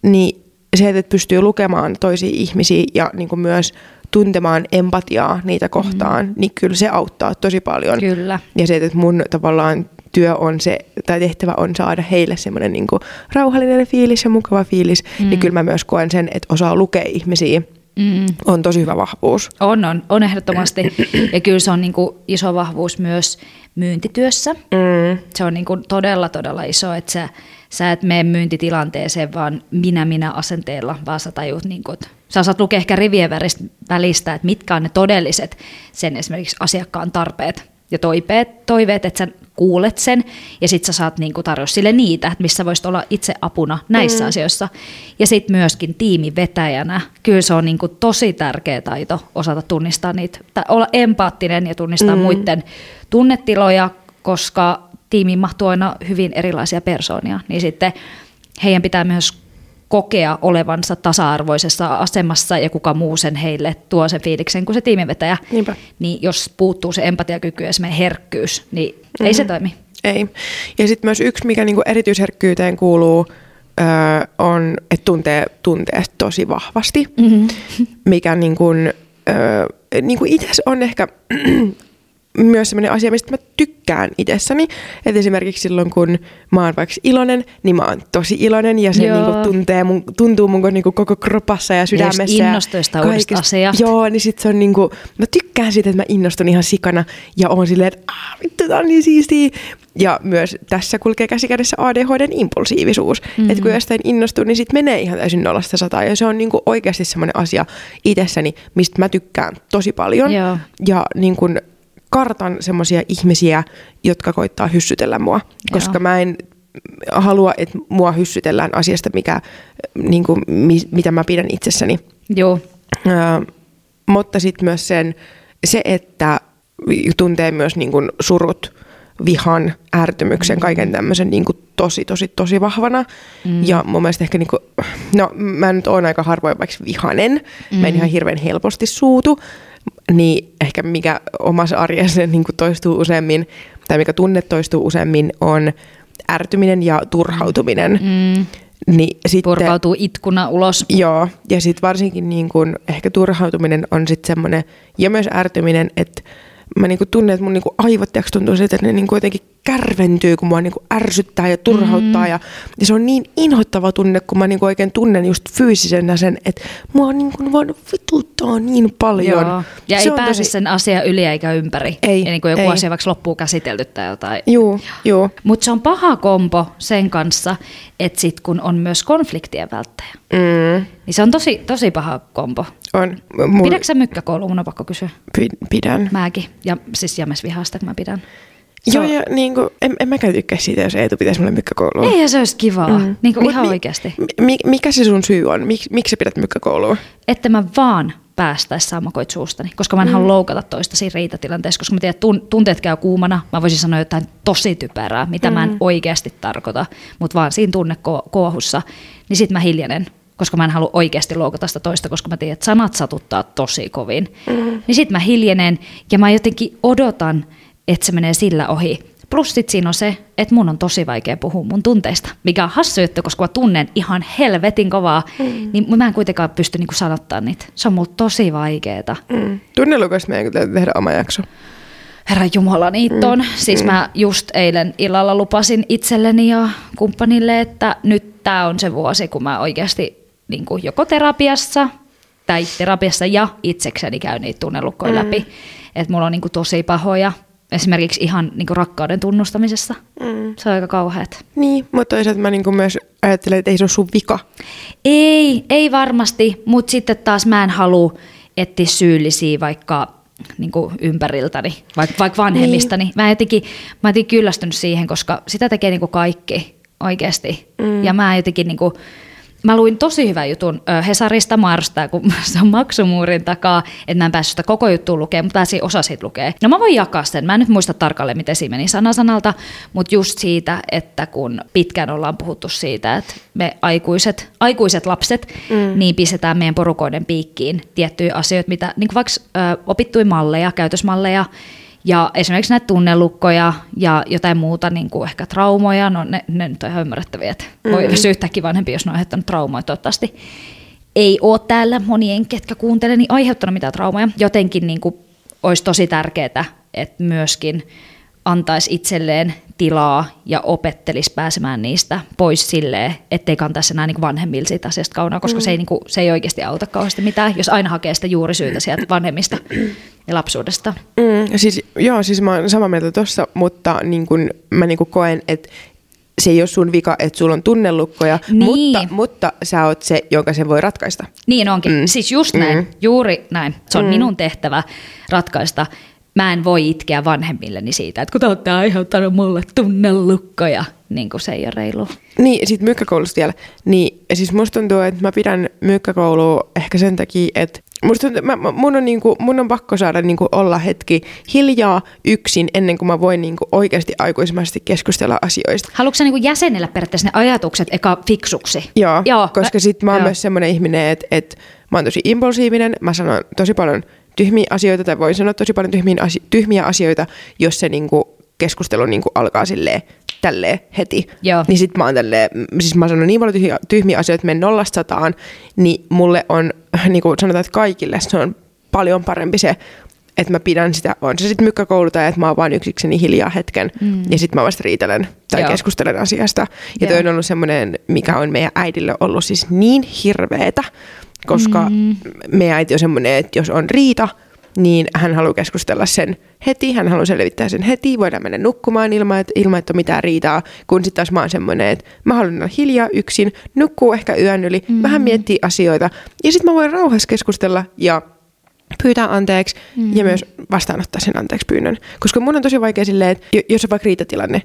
niin se, että pystyy lukemaan toisia ihmisiä ja niin kuin myös tuntemaan empatiaa niitä kohtaan, mm. niin kyllä se auttaa tosi paljon. Kyllä. Ja se, että mun tavallaan työ on se, tai tehtävä on saada heille semmoinen niin rauhallinen fiilis ja mukava fiilis, niin mm. niin kyllä mä myös koen sen, että osaa lukea ihmisiä Mm. On tosi hyvä vahvuus. On, on, on ehdottomasti. ja kyllä se on niin kuin iso vahvuus myös myyntityössä. Mm. Se on niin kuin todella, todella iso, että sä, sä et mene myyntitilanteeseen vaan minä-minä asenteella, vaan sä tajut, niin että sä osaat lukea ehkä rivien välistä, että mitkä on ne todelliset sen esimerkiksi asiakkaan tarpeet ja toiveet, toiveet että sä kuulet sen ja sit sä saat niinku tarjoa sille niitä, että missä voisit olla itse apuna näissä mm. asioissa. Ja sitten myöskin tiimivetäjänä, kyllä se on niinku tosi tärkeä taito osata tunnistaa niitä, tai olla empaattinen ja tunnistaa mm. muiden tunnetiloja, koska tiimiin mahtuu aina hyvin erilaisia persoonia, niin sitten heidän pitää myös kokea olevansa tasa-arvoisessa asemassa ja kuka muu sen heille tuo sen fiiliksen kuin se tiimivetäjä. Niinpä. Niin jos puuttuu se empatiakyky ja se herkkyys, niin mm-hmm. ei se mhm. toimi. Ei. Ja sitten myös yksi, mikä niinku erityisherkkyyteen kuuluu, öö, on, että tuntee tuntee tosi vahvasti, mm-hmm. mikä niin kuin, öö, niin kuin itse on ehkä myös sellainen asia, mistä mä tykkään itsessäni. Että esimerkiksi silloin, kun mä oon vaikka iloinen, niin mä oon tosi iloinen ja se niinku tuntee mun, tuntuu mun niinku koko kropassa ja sydämessä. Ja innostuista uudesta asiasta. Joo, niin sit se on niinku, mä tykkään siitä, että mä innostun ihan sikana ja oon silleen, että ah, vittu, tää on niin siistiä. Ja myös tässä kulkee käsikädessä ADHDn impulsiivisuus. Mm-hmm. Että kun jostain innostuu, niin sitten menee ihan täysin nollasta sataan. Ja se on niinku oikeasti semmoinen asia itsessäni, mistä mä tykkään tosi paljon. Joo. Ja niin kun kartan semmoisia ihmisiä, jotka koittaa hyssytellä mua, koska Joo. mä en halua, että mua hyssytellään asiasta, mikä, niin kuin, mi, mitä mä pidän itsessäni. Joo. Ö, mutta sitten myös sen, se, että tuntee myös niin kuin surut, vihan, ärtymyksen, mm-hmm. kaiken tämmöisen niin kuin tosi, tosi, tosi vahvana. Mm. Ja mun mielestä ehkä niinku, no mä nyt oon aika harvoin vaikka vihanen. Mm. Mä en ihan hirveän helposti suutu. Niin ehkä mikä omassa arjessa niin toistuu useammin, tai mikä tunne toistuu useammin, on ärtyminen ja turhautuminen. Mm. Niin sitten, Purkautuu itkuna ulos. Joo, ja sitten varsinkin niin kun, ehkä turhautuminen on sitten semmoinen, ja myös ärtyminen, että mä niinku tunnen, että mun niinku aivot tuntuu siltä, että ne niinku jotenkin kärventyy, kun mua niinku ärsyttää ja turhauttaa. Mm. Ja, ja se on niin inhottava tunne, kun mä niinku oikein tunnen just fyysisenä sen, että mua niinku vaan vituttaa niin paljon. Joo. Ja se ei pääse tosi... sen asia yli eikä ympäri. Ei, ja niin kuin joku ei. asia vaikka loppuu käsitelty tai jotain. Joo, joo. Mutta se on paha kompo sen kanssa, että sit kun on myös konfliktien välttäjä. Mm. Niin se on tosi, tosi paha kompo. On. Mul... Pidätkö sä mykkäkoulua? Mun on pakko kysyä. Pidän. Mäkin. Ja siis jämes vihasta, kun mä pidän. Joo, ja niin kuin, en, en mäkään tykkää siitä, jos Eetu pitäisi mulle mykkäkoulua. Ei, se olisi kivaa. Mm. Niin kuin ihan mi, oikeasti. Mi, mikä se sun syy on? Mik, miksi sä pidät mykkäkoulua? Että mä vaan päästäisi sammakoit suustani, koska mä en mm. halua loukata toista siinä riitatilanteessa, koska mä tiedän, että tunteet käy kuumana. Mä voisin sanoa jotain tosi typerää, mitä mm. mä en mm. oikeasti tarkoita, mutta vaan siinä tunnekoohussa, niin sit mä hiljenen koska mä en halua oikeasti loukata sitä toista, koska mä tiedän, että sanat satuttaa tosi kovin. Mm. Niin sit mä hiljenen ja mä jotenkin odotan, että se menee sillä ohi. Plus sit siinä on se, että mun on tosi vaikea puhua mun tunteista, mikä on hassu juttu, koska mä tunnen ihan helvetin kovaa, mm. niin mä en kuitenkaan pysty niinku sanottaa niitä. Se on mulla tosi vaikeeta. Mm. Tunnelukoista meidän täytyy tehdä oma jakso. Herra Jumala, niitä on. Mm. Siis mm. mä just eilen illalla lupasin itselleni ja kumppanille, että nyt tämä on se vuosi, kun mä oikeasti niin kuin joko terapiassa tai terapiassa ja itsekseni käyn niitä tunnelukkoja mm. läpi. Että mulla on niin kuin tosi pahoja esimerkiksi ihan niin kuin rakkauden tunnustamisessa. Mm. Se on aika kauheat. Niin, mutta toisaalta mä niin kuin myös ajattelen, että ei se ole sun vika. Ei, ei varmasti, mutta sitten taas mä en halua etsiä syyllisiä vaikka niin kuin ympäriltäni, vaikka, vaikka vanhemmistani. Niin. Mä jotenkin, mä jotenkin kyllästynyt siihen, koska sitä tekee niin kuin kaikki oikeasti. Mm. Ja mä jotenkin niin kuin, Mä luin tosi hyvän jutun Hesarista Marsta, kun se on maksumuurin takaa, että mä en päässyt sitä koko juttua lukemaan, mutta pääsin osa siitä lukea. No mä voin jakaa sen, mä en nyt muista tarkalleen, miten siinä meni sana sanalta, mutta just siitä, että kun pitkään ollaan puhuttu siitä, että me aikuiset, aikuiset lapset, mm. niin pistetään meidän porukoiden piikkiin tiettyjä asioita, mitä niin vaikka ö, opittuja malleja, käytösmalleja, ja esimerkiksi näitä tunnelukkoja ja jotain muuta, niin kuin ehkä traumoja, no ne, ne nyt on ihan ymmärrettäviä, että voi mm. syyttääkin vanhempi, jos ne on aiheuttanut traumoja toivottavasti. Ei ole täällä monien, ketkä kuuntelee, niin aiheuttanut mitään traumoja. Jotenkin niin kuin, olisi tosi tärkeää, että myöskin antaisi itselleen tilaa ja opettelisi pääsemään niistä pois silleen, ettei kantaisi enää niin vanhemmille siitä asiasta kaunaa, koska mm. se, ei, niin kuin, se ei oikeasti auta kauheasti mitään, jos aina hakee sitä juurisyytä sieltä vanhemmista ja lapsuudesta. Mm, siis, joo, siis mä oon samaa mieltä tuossa, mutta niin kun, mä niin koen, että se ei ole sun vika, että sulla on tunnelukkoja, niin. mutta, mutta sä oot se, jonka se voi ratkaista. Niin onkin. Mm. Siis just näin, mm. juuri näin. Se on mm. minun tehtävä ratkaista mä en voi itkeä vanhemmilleni siitä, että kun te olette aiheuttanut mulle tunnelukkoja, niin kuin se ei ole reilu. Niin, sit mykkäkoulusta vielä. Niin, siis musta tuntuu, että mä pidän mykkäkoulua ehkä sen takia, että musta tuntuu, mä, mun, on niinku, mun on pakko saada niinku olla hetki hiljaa yksin ennen kuin mä voin niinku oikeasti aikuismaisesti keskustella asioista. Haluatko sä niinku jäsenellä periaatteessa ne ajatukset eka fiksuksi? Joo, Joo. koska sit mä oon Joo. myös semmoinen ihminen, että, että mä oon tosi impulsiivinen, mä sanon tosi paljon – tyhmiä asioita, tai voi sanoa tosi paljon tyhmiä, asio- tyhmiä asioita, jos se niinku keskustelu niinku alkaa silleen tälleen heti. Joo. Niin sit mä oon tälleen, siis mä sanon niin paljon tyhmiä, tyhmiä asioita, että menen nollasta sataan, niin mulle on, niin kuin sanotaan, että kaikille se on paljon parempi se, että mä pidän sitä, on se sitten mykkäkoulu tai että mä oon vaan yksikseni hiljaa hetken mm. ja sitten mä vasta riitelen tai Joo. keskustelen asiasta. Ja Joo. toi on ollut semmoinen, mikä on meidän äidille ollut siis niin hirveetä, koska mm. meidän äiti on semmoinen, että jos on riita, niin hän haluaa keskustella sen heti, hän haluaa selvittää sen heti, voidaan mennä nukkumaan ilman, että, ilman, että on mitään riitaa, kun sitten taas mä oon semmoinen, että mä haluan olla hiljaa yksin, nukkuu ehkä yön yli, mm. vähän miettiä asioita, ja sitten mä voin rauhassa keskustella ja pyytää anteeksi mm. ja myös vastaanottaa sen anteeksi pyynnön. Koska mun on tosi vaikea silleen, että jos on vaikka riitatilanne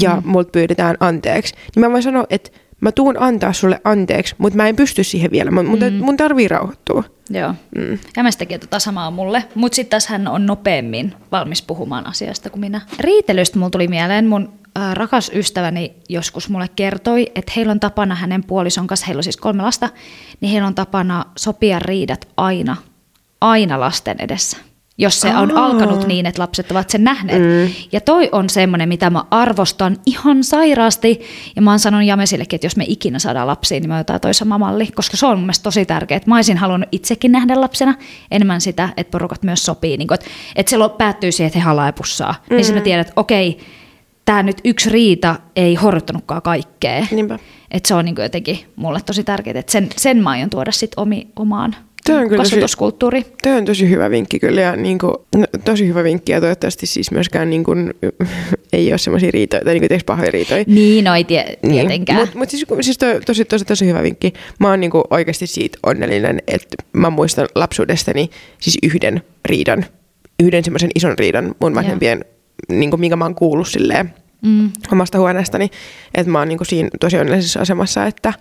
ja mm. multa pyydetään anteeksi, niin mä voin sanoa, että mä tuun antaa sulle anteeksi, mutta mä en pysty siihen vielä. Mun, mm. mun tarvii rauhoittua. Joo. Mm. Ja mä tekee tota samaa mulle, mutta sitten taas hän on nopeammin valmis puhumaan asiasta kuin minä. Riitelystä mulla tuli mieleen mun ää, rakas ystäväni joskus mulle kertoi, että heillä on tapana hänen puolison kanssa, heillä on siis kolme lasta, niin heillä on tapana sopia riidat aina, aina lasten edessä jos se on Aa. alkanut niin, että lapset ovat sen nähneet. Mm. Ja toi on semmoinen, mitä mä arvostan ihan sairaasti. Ja mä oon sanonut Jamesillekin, että jos me ikinä saadaan lapsia, niin me otetaan toi sama malli, koska se on mun mielestä tosi tärkeää. Mä olisin halunnut itsekin nähdä lapsena enemmän sitä, että porukat myös sopii. Niin kun, että, että se päättyy siihen, että he halaa ja pussaa. Mm. Niin sitten mä tiedän, että okei, tämä nyt yksi riita ei horjuttanutkaan kaikkea. Niinpä. Että se on niin jotenkin mulle tosi tärkeää, että sen, sen mä aion tuoda sit omi, omaan Toi on kyllä tosi- kasvatuskulttuuriin. Toi on tosi hyvä vinkki kyllä ja niin kuin, no, tosi hyvä vinkki ja toivottavasti siis myöskään niin kuin, ei ole semmoisia riitoja tai niin kuin, pahoja riitoja. Niin, no ei tie, tietenkään. Mutta mut siis, siis toi, tosi, tosi, tosi hyvä vinkki. Mä oon niinku oikeasti siitä onnellinen, että mä muistan lapsuudestani siis yhden riidan, yhden semmoisen ison riidan mun vanhempien, niinku, minkä mä oon kuullut silleen Mm. omasta huoneestani. Että mä oon niinku siinä tosi onnellisessa asemassa, että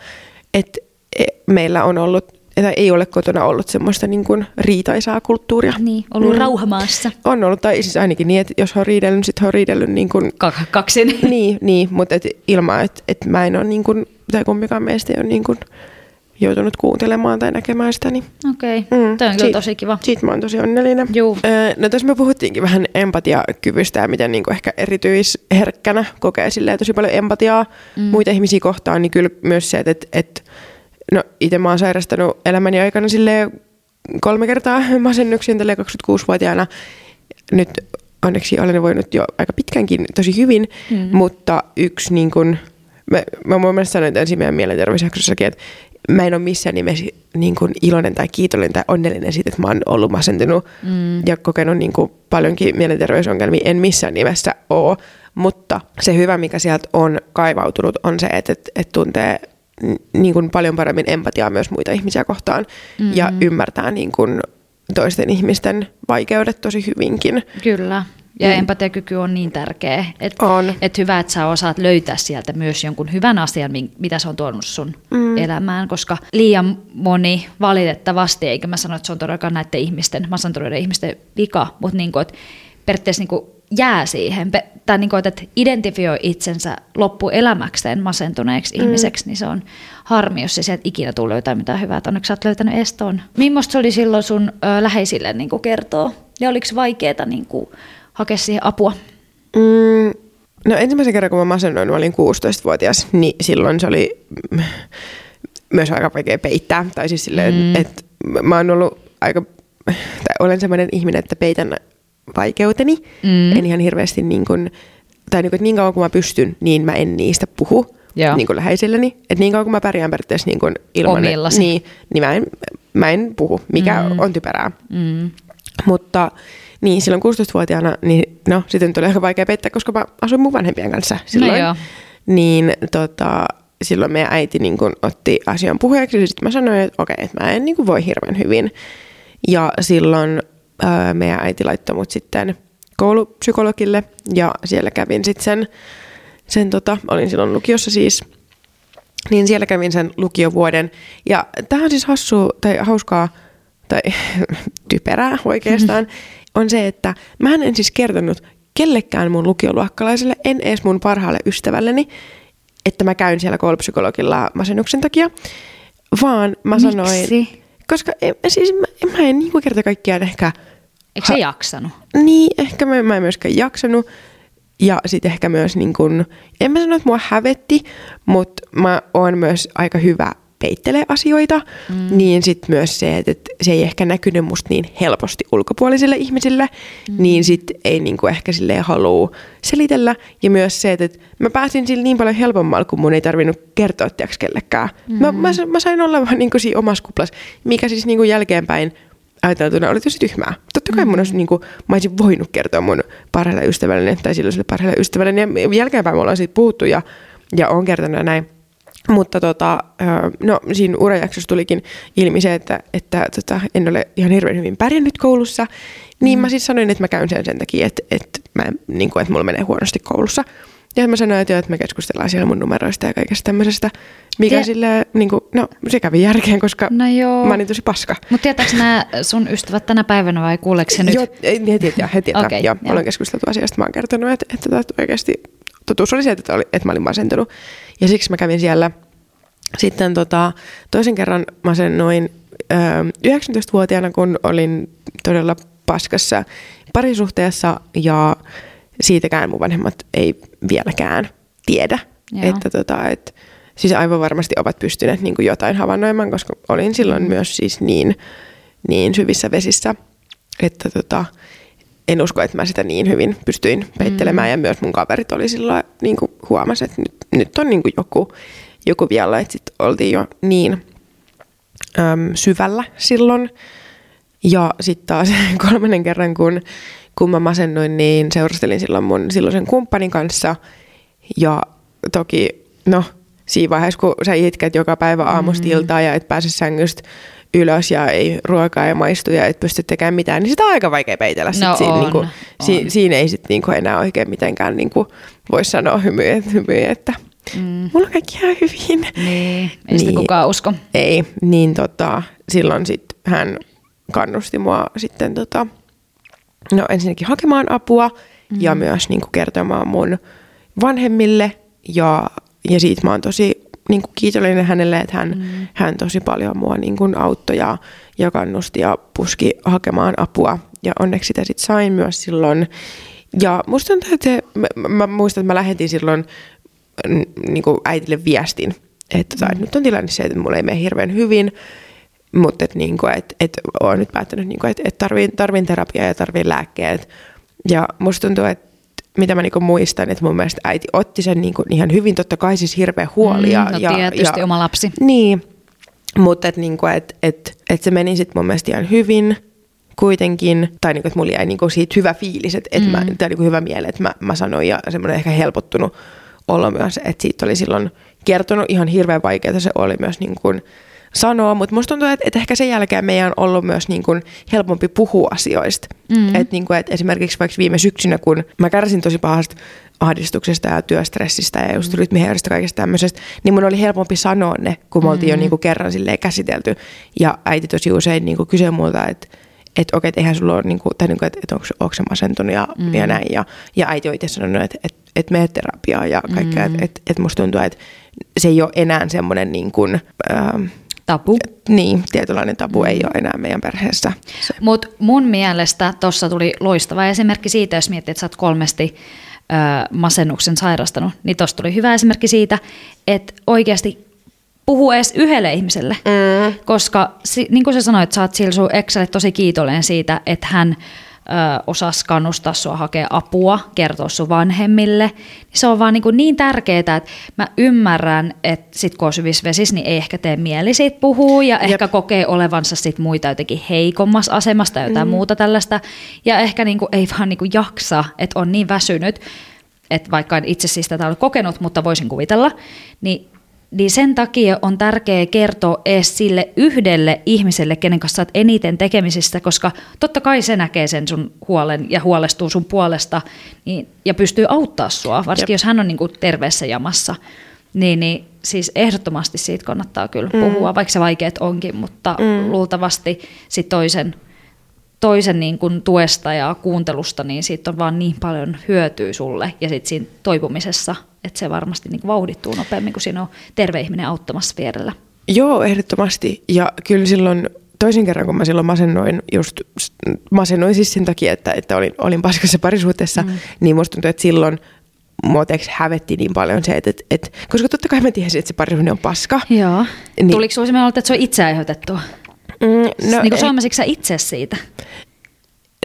et, e, meillä on ollut, että ei ole kotona ollut semmoista niinku riitaisaa kulttuuria. Niin, ollut mm. rauhamaassa. On ollut, tai siis ainakin niin, että jos on riidellyt, niin sitten on riidellyt niin kuin Ka- kaksin. niin, niin mutta et ilman, että et mä en ole niin kuin, tai kumpikaan meistä ei ole niin kuin joutunut kuuntelemaan tai näkemään sitä, niin Okei, okay. mm. toi on kyllä tosi kiva. Siitä mä oon tosi onnellinen. Juu. Öö, no tässä me puhuttiinkin vähän empatiakyvystä ja miten niin kuin ehkä erityisherkkänä kokee silleen tosi paljon empatiaa mm. muita ihmisiä kohtaan, niin kyllä myös se, että, että, että no itse mä oon sairastanut elämäni aikana silleen kolme kertaa masennuksiin tälle 26-vuotiaana. Nyt onneksi olen voinut jo aika pitkänkin tosi hyvin, mm. mutta yksi niin kuin, mä, mä mun mielestä sanoin ensin meidän mielenterveysjaksossakin, että mä en ole missään nimessä niin kuin iloinen tai kiitollinen tai onnellinen siitä, että mä oon ollut masentunut mm. ja kokenut niin kuin paljonkin mielenterveysongelmia. En missään nimessä ole, mutta se hyvä, mikä sieltä on kaivautunut, on se, että, että, että tuntee niin kuin paljon paremmin empatiaa myös muita ihmisiä kohtaan mm-hmm. ja ymmärtää niin kuin toisten ihmisten vaikeudet tosi hyvinkin. Kyllä. Ja mm. empatiakyky on niin tärkeä, että On. et hyvä, että sä osaat löytää sieltä myös jonkun hyvän asian, mitä se on tuonut sun mm. elämään, koska liian moni valitettavasti, eikä mä sano, että se on todellakaan näiden ihmisten, masentuneiden ihmisten vika, mutta niin kuin, että periaatteessa niin kuin jää siihen, tai niin kuin, että identifioi itsensä loppuelämäkseen masentuneeksi mm. ihmiseksi, niin se on harmi, jos se sieltä ikinä tulee löytää mitään hyvää. että Onneksi sä oot löytänyt eston. Millaista se oli silloin sun ö, läheisille niin kuin kertoo? Ja oliko vaikeaa niin kuin, hakea siihen apua? Mm, no ensimmäisen kerran, kun mä masennoin, mä olin 16-vuotias, niin silloin se oli myös aika vaikea peittää. Tai siis silleen, mm. että mä oon ollut aika, tai olen sellainen ihminen, että peitän vaikeuteni. Mm. En ihan hirveästi niin kuin, tai niin, kuin, että niin kauan kuin mä pystyn, niin mä en niistä puhu Joo. niin kuin läheisilleni. Että niin kauan kuin mä pärjään periaatteessa niin kuin ilman, Omillasi. niin, niin mä, en, mä en puhu, mikä mm. on typerää. Mm. Mutta niin silloin 16-vuotiaana, niin no sitten tuli aika vaikea peittää, koska mä asuin mun vanhempien kanssa silloin. joo. niin tota, silloin meidän äiti niin kun, otti asian puheeksi ja sitten mä sanoin, että okei, että mä en niin kun, voi hirveän hyvin. Ja silloin ää, meidän äiti laittoi mut sitten koulupsykologille ja siellä kävin sitten sen, sen tota, olin silloin lukiossa siis, niin siellä kävin sen lukiovuoden. Ja tähän on siis hassu tai hauskaa tai typerää oikeastaan, on se, että mä en siis kertonut kellekään mun lukioluokkalaiselle, en edes mun parhaalle ystävälleni, että mä käyn siellä koulupsykologilla masennuksen takia, vaan mä Miksi? sanoin, koska en, siis mä, mä en niin kerta kaikkiaan ehkä, Eikö se jaksanut? niin ehkä mä, mä en myöskään jaksanut, ja sitten ehkä myös niin kun, en mä sano, että mua hävetti, mutta mä oon myös aika hyvä peittelee asioita, mm. niin sitten myös se, että et se ei ehkä näkynyt musta niin helposti ulkopuolisille ihmisille, mm. niin sitten ei niinku ehkä silleen halua selitellä. Ja myös se, että et mä pääsin sillä niin paljon helpommalla, kun mun ei tarvinnut kertoa tiiäks kellekään. Mm. Mä, mä, mä, sain olla vaan niinku siinä omassa kuplassa, mikä siis niinku jälkeenpäin ajateltuna oli tosi tyhmää. Totta kai mun olisi, niin kuin, mä olisin voinut kertoa mun parhaalle ystävälleni tai silloiselle parhaalle ystävälleni. Ja jälkeenpäin me ollaan siitä puhuttu ja, ja on kertonut näin. Mutta tota, no, siinä urajaksossa tulikin ilmi se, että, että tota, en ole ihan hirveän hyvin pärjännyt koulussa. Niin mm. mä siis sanoin, että mä käyn sen sen takia, että, että, mä, niin kuin, että mulla menee huonosti koulussa. Ja mä sanoin, että, joo, että me keskustellaan siellä mun numeroista ja kaikesta tämmöisestä. Mikä Tie- sille, niin kuin, no se kävi järkeen, koska No joo. mä olin tosi paska. Mutta tietääkö nämä sun ystävät tänä päivänä vai kuuleeko se nyt? Joo, he tietää, he tietää. Okay, joo, joo. olen keskusteltu asiasta, mä oon kertonut, että, että, että oikeasti totuus oli se, että, oli, että mä olin masentunut. Ja siksi mä kävin siellä sitten tota, toisen kerran masennuin ö, 19-vuotiaana, kun olin todella paskassa parisuhteessa ja siitäkään mun vanhemmat ei vieläkään tiedä. Joo. Että tota, et, siis aivan varmasti ovat pystyneet niin kuin jotain havainnoimaan, koska olin silloin myös siis niin, niin syvissä vesissä, että tota, en usko, että mä sitä niin hyvin pystyin peittelemään. Mm. Ja myös mun kaverit oli silloin niin huomasi, että nyt, nyt on niin kuin joku, joku vielä, että sit oltiin jo niin äm, syvällä silloin. Ja sitten taas kolmannen kerran, kun, kun mä masennuin, niin seurustelin silloin mun silloisen kumppanin kanssa. Ja toki, no, siinä vaiheessa, kun sä itket joka päivä aamusta Mm-hmm. iltaan ja et pääse sängystä ylös ja ei ruokaa ja maistu ja et pysty tekemään mitään, niin sitä on aika vaikea peitellä. Sit No siinä, on, niinku, si, on. siinä ei sit niinku enää oikein mitenkään niinku, voi sanoa hymyä, hymyä että Mm. mulla on kaikki ihan hyvin. Niin, ei sitä Niin. kukaan usko. Ei, niin tota, silloin sit hän kannusti mua sitten tota, no ensinnäkin hakemaan apua mm. ja myös niinku kertomaan mun vanhemmille ja, ja siitä mä oon tosi niinku kiitollinen hänelle, että hän, mm. hän tosi paljon mua niinku auttoi ja, ja kannusti ja puski hakemaan apua ja onneksi sitä sit sain myös silloin. Ja musta tuntuu, että se, mä, mä muistan, että mä lähetin silloin n- niinku äitille viestin, että tota, mm. nyt on tilanne se, että mulla ei mene hirveän hyvin, mutta että niinku, et, et olen nyt päättänyt, niinku, että et tarvin, tarvin terapiaa ja tarvin lääkkeet. Ja musta tuntuu, että mitä mä niinku muistan, että mun mielestä äiti otti sen niinku ihan hyvin, totta kai siis hirveä huoli. ja, Mm, no ja, tietysti ja, oma lapsi. Niin, mutta että niinku, et, et, et se meni sitten mun mielestä ihan hyvin kuitenkin, tai niinku, että mulla jäi niinku siitä hyvä fiilis, että et mm. mä, tai niinku hyvä mieli, että mä, mä sanoin ja semmoinen ehkä helpottunut olo myös, että siitä oli silloin kertonut ihan hirveän vaikeaa se oli myös niin kuin sanoa, mutta musta tuntuu, että, että ehkä sen jälkeen meidän on ollut myös niin kuin helpompi puhua asioista. Mm. Että niin kuin, että esimerkiksi vaikka viime syksynä, kun mä kärsin tosi pahasta ahdistuksesta ja työstressistä ja just rytmihäiriöstä kaikesta tämmöisestä, niin mun oli helpompi sanoa ne, kun me oltiin jo niin kuin kerran silleen käsitelty. Ja äiti tosi usein niin kuin kysyi multa, että että okei, että eihän sulla ole, niin kuin, tai niin kuin, että, että onko, onko se masentunut ja, mm. ja näin. Ja, ja äiti on itse sanonut, että, että, että mene terapiaan ja kaikkea. Mm. Että, että, että musta tuntuu, että se ei ole enää semmoinen niin kuin, ähm, Tapu. niin, tietynlainen tabu ei ole enää meidän perheessä. Mutta mun mielestä tuossa tuli loistava esimerkki siitä, jos miettii, että sä oot kolmesti ö, masennuksen sairastanut, niin tuossa tuli hyvä esimerkki siitä, että oikeasti puhuu edes yhdelle ihmiselle. Mm. Koska niin kuin sä sanoit, sä oot sillä sun tosi kiitollinen siitä, että hän ö, osasi kannustaa sua hakea apua, kertoa sun vanhemmille. Niin se on vaan niin, kuin niin tärkeää, että mä ymmärrän, että sit kun on syvissä vesissä, niin ei ehkä tee mieli siitä puhua ja Jep. ehkä kokee olevansa sit muita jotenkin heikommassa asemasta tai jotain mm. muuta tällaista. Ja ehkä niin kuin ei vaan niin kuin jaksa, että on niin väsynyt, että vaikka en itse siis tätä ole kokenut, mutta voisin kuvitella, niin niin sen takia on tärkeää kertoa edes sille yhdelle ihmiselle, kenen kanssa olet eniten tekemisissä, koska totta kai se näkee sen sun huolen ja huolestuu sun puolesta niin, ja pystyy auttaa sua, varsinkin Jep. jos hän on niin kuin terveessä jamassa. Niin, niin siis ehdottomasti siitä kannattaa kyllä mm. puhua, vaikka se vaikeat onkin, mutta mm. luultavasti sit toisen, toisen niin kuin tuesta ja kuuntelusta, niin siitä on vaan niin paljon hyötyä sulle ja sitten siinä toipumisessa, että se varmasti niin vauhdittuu nopeammin, kun siinä on terve ihminen auttamassa vierellä. Joo, ehdottomasti. Ja kyllä silloin toisen kerran, kun mä silloin masennoin, just masennoin siis sen takia, että, että olin, olin paskassa parisuhteessa, mm. niin musta tuntuu, että silloin mua hävetti niin paljon se, että, että, että koska totta kai mä tiesin, että se parisuhde on paska. Joo. Niin. Tuliko sinulla sellainen että se on itse aiheutettua? Mm, No, niin kuin sä itse siitä?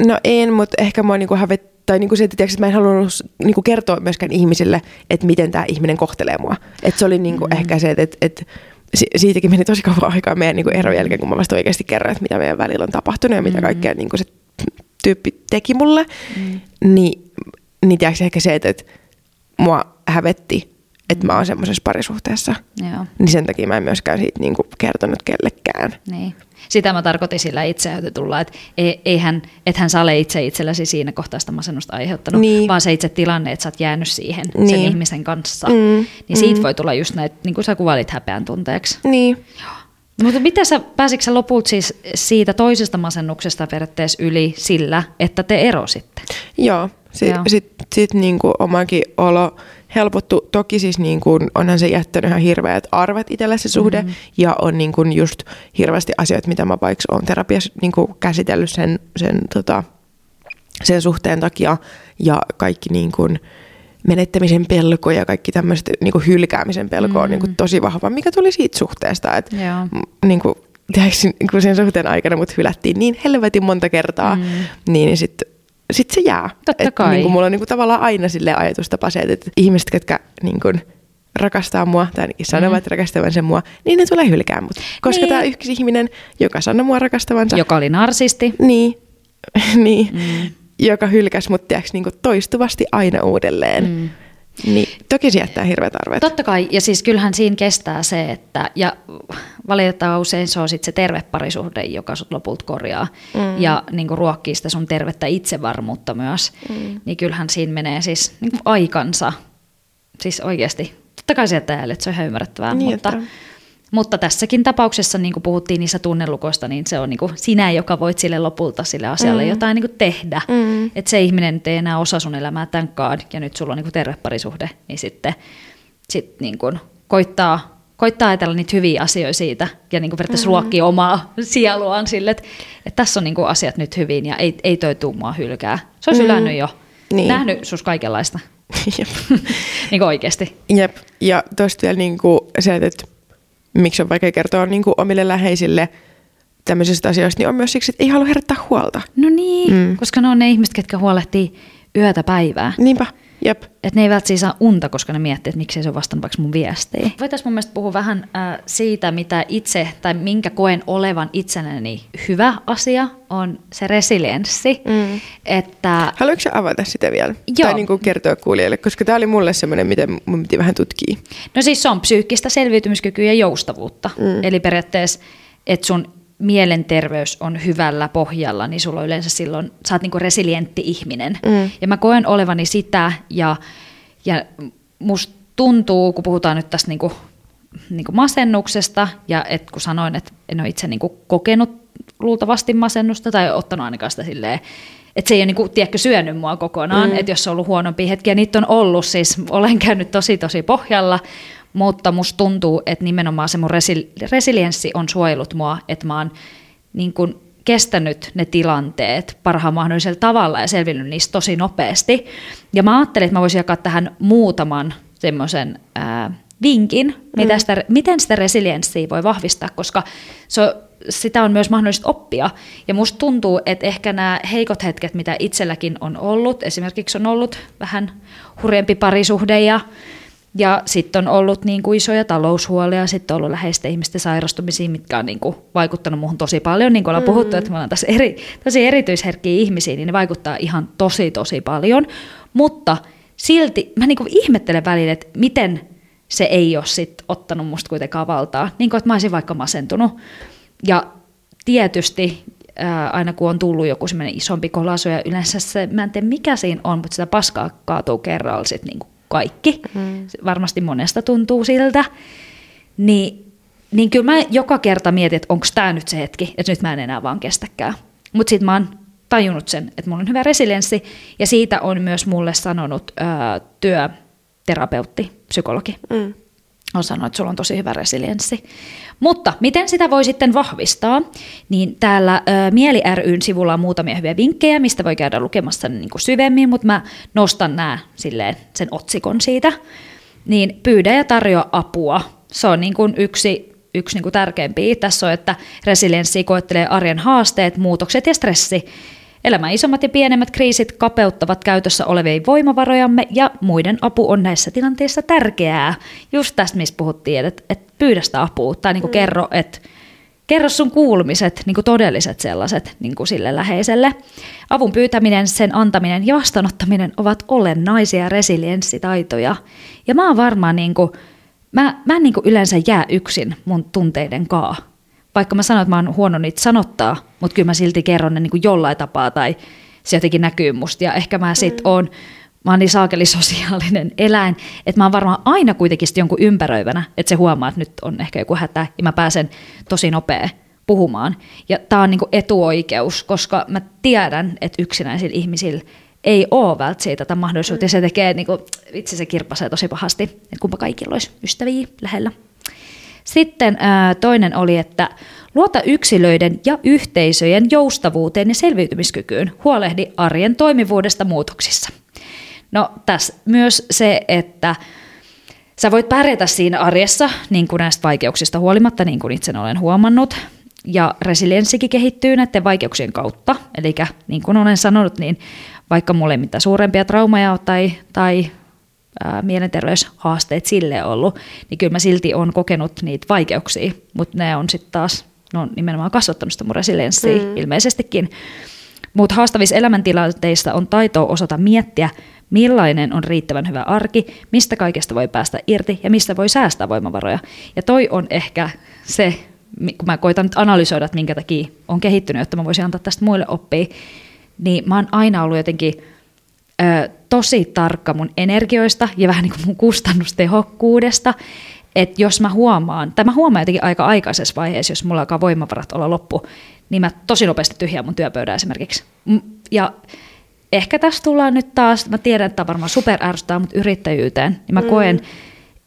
No en, mutta ehkä mua niinku hävet, tai niinku se, että, tiiäks, että mä en halunnut niinku kertoa myöskään ihmisille, että miten tämä ihminen kohtelee mua. Et se oli niinku mm. ehkä se, että, että, että si- siitäkin meni tosi kauan aikaa meidän niinku eron jälkeen, kun mä vasta oikeasti kerroin, että mitä meidän välillä on tapahtunut ja mitä Mm. kaikkea niinku se tyyppi teki mulle. Mm. Niin, niin tiiäks, ehkä se, että, että mua hävetti, että mä oon semmoisessa parisuhteessa. Joo. Niin sen takia mä en myöskään siitä niinku kertonut kellekään. Niin. Sitä mä tarkoitin sillä itseäytetulla, että ei- eihän, ethän sä ole itse itselläsi siinä kohtaa sitä masennusta aiheuttanut, Niin. vaan se itse tilanne, että sä oot jäänyt siihen sen Niin. ihmisen kanssa. Mm, Niin siitä mm. voi tulla just näitä, niin kuin sä kuvailit häpeän tunteeksi. Niin. Mutta miten sä, pääsitkö sä lopulta siis siitä toisesta masennuksesta periaatteessa yli sillä, että te erositte? Joo, si- Joo. sitten sit niinku omakin olo helpottu. Toki siis niin kuin, onhan se jättänyt ihan hirveät arvet itselle se suhde, mm. ja on niin kuin just hirveästi asioita, mitä mä vaikka olen terapiassa niin kuin käsitellyt sen, sen, tota, sen suhteen takia, ja kaikki niin kuin, menettämisen pelko ja kaikki tämmöiset niin kuin hylkäämisen pelko mm. on niin kuin tosi vahva, mikä tuli siitä suhteesta, että niin kuin, tiedätkö, niin kuin sen suhteen aikana mut hylättiin niin helvetin monta kertaa, mm. niin sitten sit se jää. Totta et, kai. Niin kuin mulla on niin kuin, tavallaan aina sille ajatustapa se, että ihmiset, jotka niin kuin, rakastaa mua, tai ainakin sanovat mm. rakastavansa mua, niin ne tulee hylkää mut. Koska niin. tämä yksi ihminen, joka sanoi mua rakastavansa. Joka oli narsisti. Niin, niin mm joka hylkäsi mut tiiäks, niin toistuvasti aina uudelleen. Mm. Niin, toki se jättää hirveät arvet. Totta kai, ja siis kyllähän siinä kestää se, että, ja valitettavasti usein se on sitten se terve parisuhde, joka sut lopulta korjaa, mm. ja niin kuin ruokkii sitä sun tervettä itsevarmuutta myös, mm. niin kyllähän siinä menee siis niin kuin aikansa, siis oikeasti, totta kai se jättää että se on ihan ymmärrettävää, niin, mutta... Että mutta tässäkin tapauksessa, niin kuin puhuttiin niissä tunnelukoista, niin se on niin kuin sinä, joka voit sille lopulta sille asialle mm. jotain niin kuin tehdä. Mm. Että se ihminen ei enää osa sun elämää tämänkaan, ja nyt sulla on niin kuin terve parisuhde, niin sitten sit niin kuin koittaa, koittaa ajatella niitä hyviä asioita siitä, ja niin kuin periaatteessa mm. ruokkii omaa sieluaan sille, että, että tässä on niin kuin asiat nyt hyvin, ja ei, ei toi tuu mua hylkää. Se olisi mm. ylännyt jo. Niin. Nähnyt sus kaikenlaista. Jep. niin kuin oikeasti. Jep, ja tuosta vielä niin kuin se, että miksi on vaikea kertoa niin kuin omille läheisille tämmöisistä asioista, niin on myös siksi, että ei halua herättää huolta. No niin, mm. koska ne on ne ihmiset, ketkä huolehtii yötä päivää. Niinpä. Jep. Et ne ei välttämättä saa unta, koska ne miettii, että miksei se ole vastannut vaikka mun viestiin. Voitaisiin mun mielestä puhua vähän äh, siitä, mitä itse tai minkä koen olevan itsenäni hyvä asia, on se resilienssi. Mm. Että... Haluatko avata sitä vielä? Joo. Tai niin kuin kertoa kuulijoille, koska tämä oli mulle semmoinen, miten mun piti vähän tutkia. No siis se on psyykkistä selviytymiskykyä ja joustavuutta. Mm. Eli periaatteessa, että sun mielenterveys on hyvällä pohjalla, niin sulla on yleensä silloin, sä oot niinku resilientti ihminen. Mm. Ja mä koen olevani sitä, ja, ja musta tuntuu, kun puhutaan nyt tästä niinku, niinku masennuksesta, ja et kun sanoin, että en ole itse niinku kokenut luultavasti masennusta, tai ottanut ainakaan sitä silleen, että se ei ole niinku, tiedätkö, syönyt mua kokonaan, mm. että jos on ollut huonompia hetkiä, niitä on ollut, siis olen käynyt tosi tosi pohjalla, mutta musta tuntuu, että nimenomaan se mun resi- resilienssi on suojellut mua, että mä oon niin kun kestänyt ne tilanteet parhaan mahdollisella tavalla ja selvinnyt niistä tosi nopeasti. Ja mä ajattelin, että mä voisin jakaa tähän muutaman semmoisen vinkin, mm. mitä sitä, miten sitä resilienssiä voi vahvistaa, koska se, sitä on myös mahdollista oppia. Ja musta tuntuu, että ehkä nämä heikot hetket, mitä itselläkin on ollut, esimerkiksi on ollut vähän hurjempi parisuhde ja ja sitten on ollut niin kuin isoja taloushuolia, sitten on ollut läheisten ihmisten sairastumisia, mitkä on niin kuin vaikuttanut muuhun tosi paljon. Niin kuin ollaan mm. puhuttu, että me ollaan tässä eri, tosi erityisherkkiä ihmisiä, niin ne vaikuttaa ihan tosi tosi paljon. Mutta silti mä niin kuin ihmettelen välillä, että miten se ei ole sit ottanut musta kuitenkaan valtaa. Niin kuin, että mä olisin vaikka masentunut. Ja tietysti ää, aina kun on tullut joku semmoinen isompi kolasu, ja yleensä se, mä en tiedä mikä siinä on, mutta sitä paskaa kaatuu kerralla sit niin kuin kaikki. Mm. Varmasti monesta tuntuu siltä. Niin, niin kyllä mä joka kerta mietin, että onko tämä nyt se hetki, että nyt mä en enää vaan kestäkään. Mutta sitten mä oon tajunnut sen, että mulla on hyvä resilienssi, ja siitä on myös mulle sanonut ää, työterapeutti, psykologi. Mm on sanonut, että sulla on tosi hyvä resilienssi. Mutta miten sitä voi sitten vahvistaa, niin täällä Mieli ryn sivulla on muutamia hyviä vinkkejä, mistä voi käydä lukemassa niin kuin syvemmin, mutta mä nostan nämä silleen, sen otsikon siitä. Niin pyydä ja tarjoa apua. Se on niin kuin yksi, yksi niin kuin tärkeimpiä. Tässä on, että resilienssi koettelee arjen haasteet, muutokset ja stressi Elämän isommat ja pienemmät kriisit kapeuttavat käytössä olevia voimavarojamme ja muiden apu on näissä tilanteissa tärkeää. Just tästä, missä puhuttiin, että, että pyydä sitä apua tai niin kuin mm. kerro, että kerro sun kuulumiset, niin kuin todelliset sellaiset niin kuin sille läheiselle. Avun pyytäminen, sen antaminen ja vastaanottaminen ovat olennaisia resilienssitaitoja. Ja mä oon varmaan, niin kuin, mä, mä en niin kuin yleensä jää yksin mun tunteiden kaa vaikka mä sanon, että mä oon huono niitä sanottaa, mutta kyllä mä silti kerron ne niin kuin jollain tapaa tai se jotenkin näkyy musta. Ja ehkä mä sit mm. oon, mä oon niin saakeli sosiaalinen eläin, että mä oon varmaan aina kuitenkin jonkun ympäröivänä, että se huomaa, että nyt on ehkä joku hätä ja mä pääsen tosi nopea puhumaan. Ja tää on niin kuin etuoikeus, koska mä tiedän, että yksinäisillä ihmisillä ei ole välttämättä siitä tätä mahdollisuutta. Ja se tekee, niin kuin, vitsi se kirpasee tosi pahasti, että kumpa kaikilla olisi ystäviä lähellä. Sitten ää, toinen oli, että luota yksilöiden ja yhteisöjen joustavuuteen ja selviytymiskykyyn. Huolehdi arjen toimivuudesta muutoksissa. No tässä myös se, että sä voit pärjätä siinä arjessa niin kuin näistä vaikeuksista huolimatta, niin kuin itse olen huomannut. Ja resilienssikin kehittyy näiden vaikeuksien kautta. Eli niin kuin olen sanonut, niin vaikka mulla ei mitään suurempia traumaja tai, tai ää, mielenterveyshaasteet sille ollut, niin kyllä mä silti on kokenut niitä vaikeuksia, mutta ne on sitten taas ne on nimenomaan kasvattanut sitä mun resilienssiä mm. ilmeisestikin. Mutta haastavissa elämäntilanteissa on taitoa osata miettiä, millainen on riittävän hyvä arki, mistä kaikesta voi päästä irti ja mistä voi säästää voimavaroja. Ja toi on ehkä se, kun mä koitan nyt analysoida, että minkä takia on kehittynyt, jotta mä voisin antaa tästä muille oppia, niin mä oon aina ollut jotenkin ö, tosi tarkka mun energioista ja vähän niin kuin mun kustannustehokkuudesta. Että jos mä huomaan, tai mä huomaan jotenkin aika aikaisessa vaiheessa, jos mulla alkaa voimavarat olla loppu, niin mä tosi nopeasti tyhjään mun työpöydän esimerkiksi. Ja ehkä tässä tullaan nyt taas, mä tiedän, että tämä varmaan super ärsyttää, mutta yrittäjyyteen, niin mä mm. koen,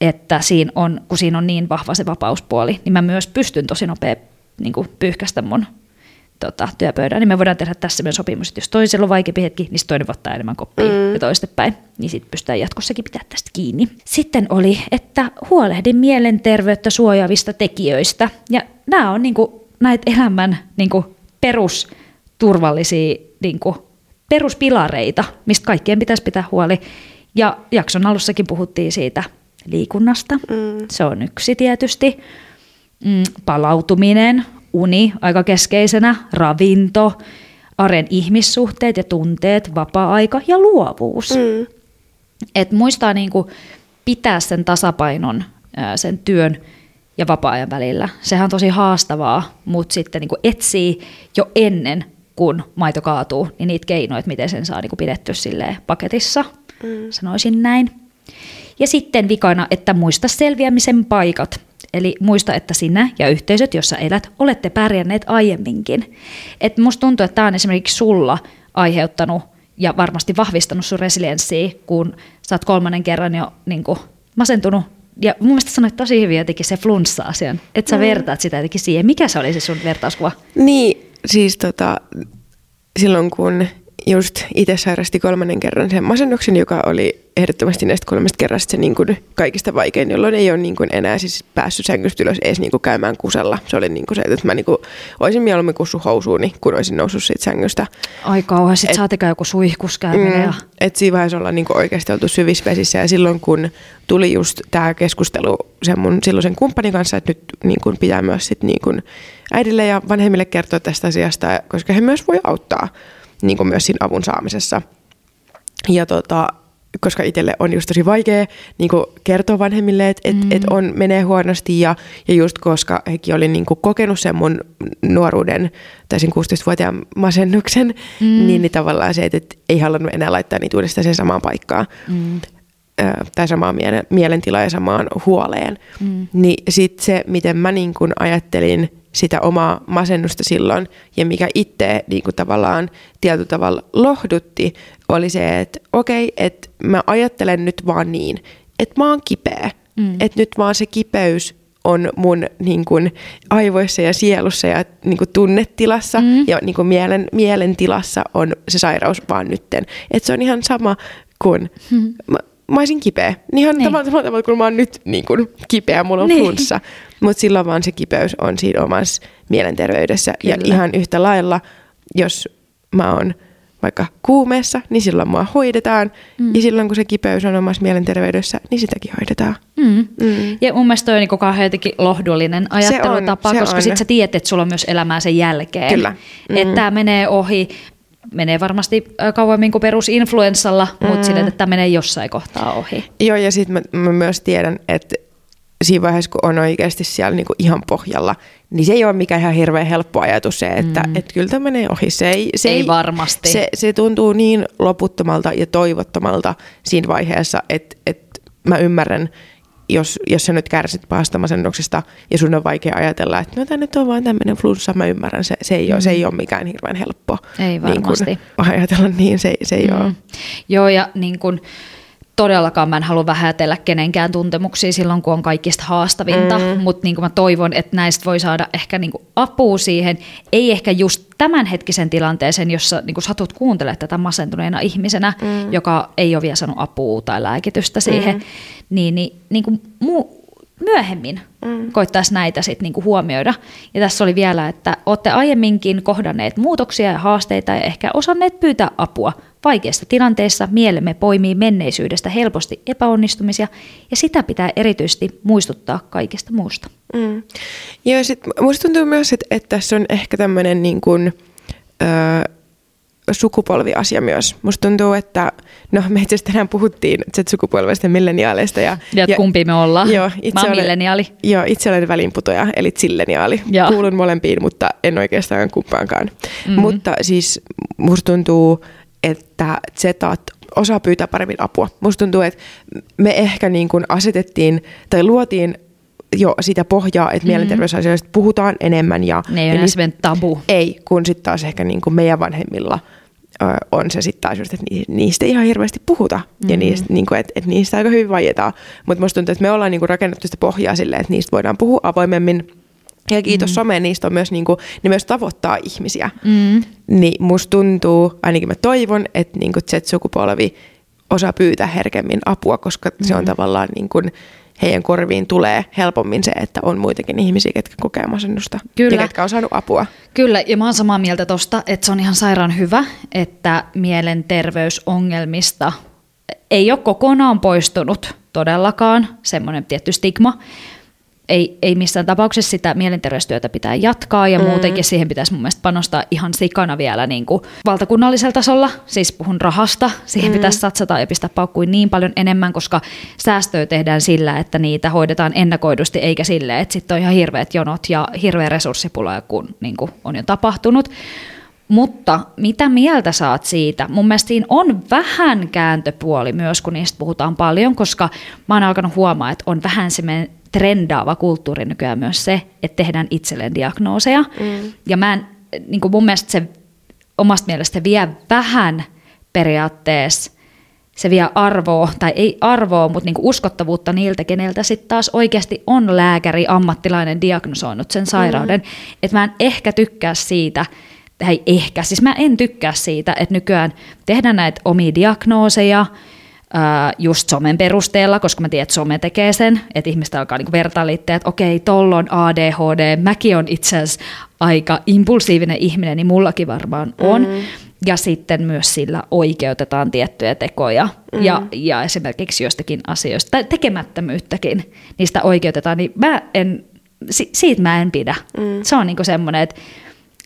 että siinä on, kun siinä on niin vahva se vapauspuoli, niin mä myös pystyn tosi nopea niin pyyhkästä mun tota, työpöydän, niin me voidaan tehdä tässä myös sopimus, että jos toisella on vaikeampi hetki, niin toinen voi ottaa enemmän koppia mm. ja toistepäin, niin sitten pystytään jatkossakin pitää tästä kiinni. Sitten oli, että huolehdin mielenterveyttä suojaavista tekijöistä, ja nämä on niinku näitä elämän niinku perusturvallisia niinku peruspilareita, mistä kaikkien pitäisi pitää huoli. Ja jakson alussakin puhuttiin siitä liikunnasta. Mm. Se on yksi tietysti. Mm, palautuminen, uni aika keskeisenä, ravinto, aren ihmissuhteet ja tunteet, vapaa-aika ja luovuus. Mm. Et muistaa niinku pitää sen tasapainon sen työn ja vapaa-ajan välillä. Sehän on tosi haastavaa, mutta sitten niinku etsii jo ennen kun maito kaatuu, niin niitä keinoja, että miten sen saa niin kuin pidetty paketissa, mm. sanoisin näin. Ja sitten vikana, että muista selviämisen paikat. Eli muista, että sinä ja yhteisöt, jossa elät, olette pärjänneet aiemminkin. Et musta tuntuu, että tämä on esimerkiksi sulla aiheuttanut ja varmasti vahvistanut sun resilienssiä, kun sä oot kolmannen kerran jo niin kuin, masentunut. Ja mun mielestä sanoit tosi hyvin jotenkin se flunssa-asian, että sä mm. vertaat sitä jotenkin siihen. Mikä se oli se sun vertauskuva? Niin, siis tota, silloin kun just itse sairasti kolmannen kerran sen masennuksen, joka oli ehdottomasti näistä kolmesta kerrasta se niin kuin kaikista vaikein, jolloin ei ole niin kuin enää siis päässyt sängystä ylös edes niin kuin käymään kusella. Se oli niin kuin se, että mä niin kuin, olisin mieluummin kussu housuuni, kun olisin noussut siitä sängystä. Ai kauan, sit saatikaan joku suihkus käyminen. Mm, ja... Et siinä vaiheessa ollaan niin kuin oikeasti oltu syvissä vesissä ja silloin kun tuli just tämä keskustelu sen mun silloisen kumppanin kanssa, että nyt niin kuin pitää myös sit niin kuin äidille ja vanhemmille kertoa tästä asiasta, koska he myös voi auttaa niin kuin myös siinä avun saamisessa. Ja tota, koska itselle on just tosi vaikea niin kuin kertoa vanhemmille, että et, mm. et on, menee huonosti ja, ja just koska hekin oli niin kuin kokenut sen mun nuoruuden tai sen 16-vuotiaan masennuksen, mm. niin, niin tavallaan se, että et ei halunnut enää laittaa niitä uudestaan sen samaan paikkaan. Mm tai samaan mielentilaa ja samaan huoleen. Mm. Niin sitten se, miten mä niin kun ajattelin sitä omaa masennusta silloin ja mikä itse niin kuin tavallaan tietyllä tavalla lohdutti, oli se, että okei, että mä ajattelen nyt vaan niin, että mä oon kipeä. Mm. Että nyt vaan se kipeys on mun niin kuin, aivoissa ja sielussa ja niin kuin, tunnetilassa mm. ja niin kuin, mielen, mielentilassa on se sairaus vaan nytten. Että se on ihan sama kuin... Mm. Mä, mä olisin kipeä. Ihan niin. tavalla, tavalla kuin mä oon nyt niin kuin, kipeä, mulla on niin. flunssa. Mutta silloin vaan se kipeys on siinä omassa mielenterveydessä. Kyllä. Ja ihan yhtä lailla, jos mä oon vaikka kuumeessa, niin silloin mua hoidetaan. Mm. Ja silloin kun se kipeys on omassa mielenterveydessä, niin sitäkin hoidetaan. Mm. Mm. Ja mun mielestä toi on niin kauhean jotenkin lohdullinen ajattelutapa, se on, se koska sitten sä tiedät, että sulla on myös elämää sen jälkeen. Kyllä. Mm. Että tämä menee ohi menee varmasti kauemmin kuin perusinfluenssalla, mm. mutta sille, että tämä menee jossain kohtaa ohi. Joo, ja sitten mä, mä myös tiedän, että siinä vaiheessa, kun on oikeasti siellä niinku ihan pohjalla, niin se ei ole mikään ihan hirveän helppo ajatus se, että mm. et kyllä tämä menee ohi. Se ei, se ei, ei varmasti. Se, se tuntuu niin loputtomalta ja toivottomalta siinä vaiheessa, että, että mä ymmärrän jos, jos sä nyt kärsit pahasta masennuksesta ja sun on vaikea ajatella, että no tämä nyt on vaan tämmöinen flunssa, mä ymmärrän, se, se, ei ole, se ei ole mikään hirveän helppo Ei varmasti. Niin kun ajatella niin, se, se ei mm. ole. Joo, ja niin kun, todellakaan mä en halua vähätellä kenenkään tuntemuksia silloin, kun on kaikista haastavinta, mm. mutta niin mä toivon, että näistä voi saada ehkä niin apua siihen, ei ehkä just tämänhetkisen tilanteeseen, jossa niin satut kuuntelemaan tätä masentuneena ihmisenä, mm. joka ei ole vielä saanut apua tai lääkitystä siihen, mm. niin, niin, niin kuin muu, myöhemmin mm. koittaisi näitä sit niinku huomioida. Ja tässä oli vielä, että olette aiemminkin kohdanneet muutoksia ja haasteita ja ehkä osanneet pyytää apua. Vaikeissa tilanteissa mielemme poimii menneisyydestä helposti epäonnistumisia ja sitä pitää erityisesti muistuttaa kaikesta muusta. Mm. Ja sitten musta tuntuu myös, että, että tässä on ehkä tämmöinen niin kuin, öö, sukupolviasia myös. Musta tuntuu, että no me itse tänään puhuttiin Z-sukupolvesta ja milleniaaleista. Ja, ja, ja kumpi me ollaan. Joo, itse Mä olen milleniaali. Joo, itse olen välinputoja, eli zilleniaali. Ja. Kuulun molempiin, mutta en oikeastaan kumpaankaan. Mm-hmm. Mutta siis musta tuntuu, että Zetat osaa pyytää paremmin apua. Musta tuntuu, että me ehkä niin kuin asetettiin tai luotiin jo sitä pohjaa, että mm-hmm. mielenterveysasioista puhutaan enemmän. Ja, ne ei ole niistä, tabu. Ei, kun sitten taas ehkä niin kuin meidän vanhemmilla on se sitten taas just, että niistä ei ihan hirveästi puhuta mm-hmm. ja niistä, niin kuin, että, että niistä aika hyvin vaietaan. Mutta musta tuntuu, että me ollaan niin kuin rakennettu sitä pohjaa silleen, että niistä voidaan puhua avoimemmin. Ja kiitos mm. someen, niistä on myös, niin kuin, ne myös tavoittaa ihmisiä. Mm. Niin musta tuntuu, ainakin mä toivon, että niin kuin Z-sukupolvi osaa pyytää herkemmin apua, koska mm. se on tavallaan niin kuin, heidän korviin tulee helpommin se, että on muitakin ihmisiä, ketkä kokee masennusta Kyllä. ja ketkä on saanut apua. Kyllä, ja mä oon samaa mieltä tosta, että se on ihan sairaan hyvä, että mielenterveysongelmista ei ole kokonaan poistunut todellakaan semmoinen tietty stigma, ei, ei missään tapauksessa sitä mielenterveystyötä pitää jatkaa ja mm. muutenkin siihen pitäisi mun mielestä panostaa ihan sikana vielä niin kuin valtakunnallisella tasolla. Siis puhun rahasta, siihen mm. pitäisi satsata ja pistää paukkuin niin paljon enemmän, koska säästöä tehdään sillä, että niitä hoidetaan ennakoidusti eikä sille, että sitten on ihan hirveät jonot ja hirveä resurssipula, kun niin kuin on jo tapahtunut. Mutta mitä mieltä saat siitä? Mun mielestä siinä on vähän kääntöpuoli myös, kun niistä puhutaan paljon, koska mä oon alkanut huomaa, että on vähän se trendaava kulttuuri nykyään myös se, että tehdään itselleen diagnooseja. Mm. Ja mä en, niin kuin mun mielestä se omasta mielestä vie vähän periaatteessa se vie arvoa, tai ei arvoa, mutta niin uskottavuutta niiltä, keneltä sitten taas oikeasti on lääkäri, ammattilainen diagnosoinut sen sairauden. Mm. Että mä en ehkä tykkää siitä, tai ehkä, siis mä en tykkää siitä, että nykyään tehdään näitä omia diagnooseja, just somen perusteella, koska mä tiedän, että some tekee sen, että ihmistä alkaa niinku vertailla että okei, tolla on ADHD, mäkin on itse asiassa aika impulsiivinen ihminen, niin mullakin varmaan on. Mm. Ja sitten myös sillä oikeutetaan tiettyjä tekoja mm. ja, ja esimerkiksi jostakin asioista, tai tekemättömyyttäkin, niistä oikeutetaan, niin mä en, si, siitä mä en pidä. Mm. Se on niinku semmoinen, että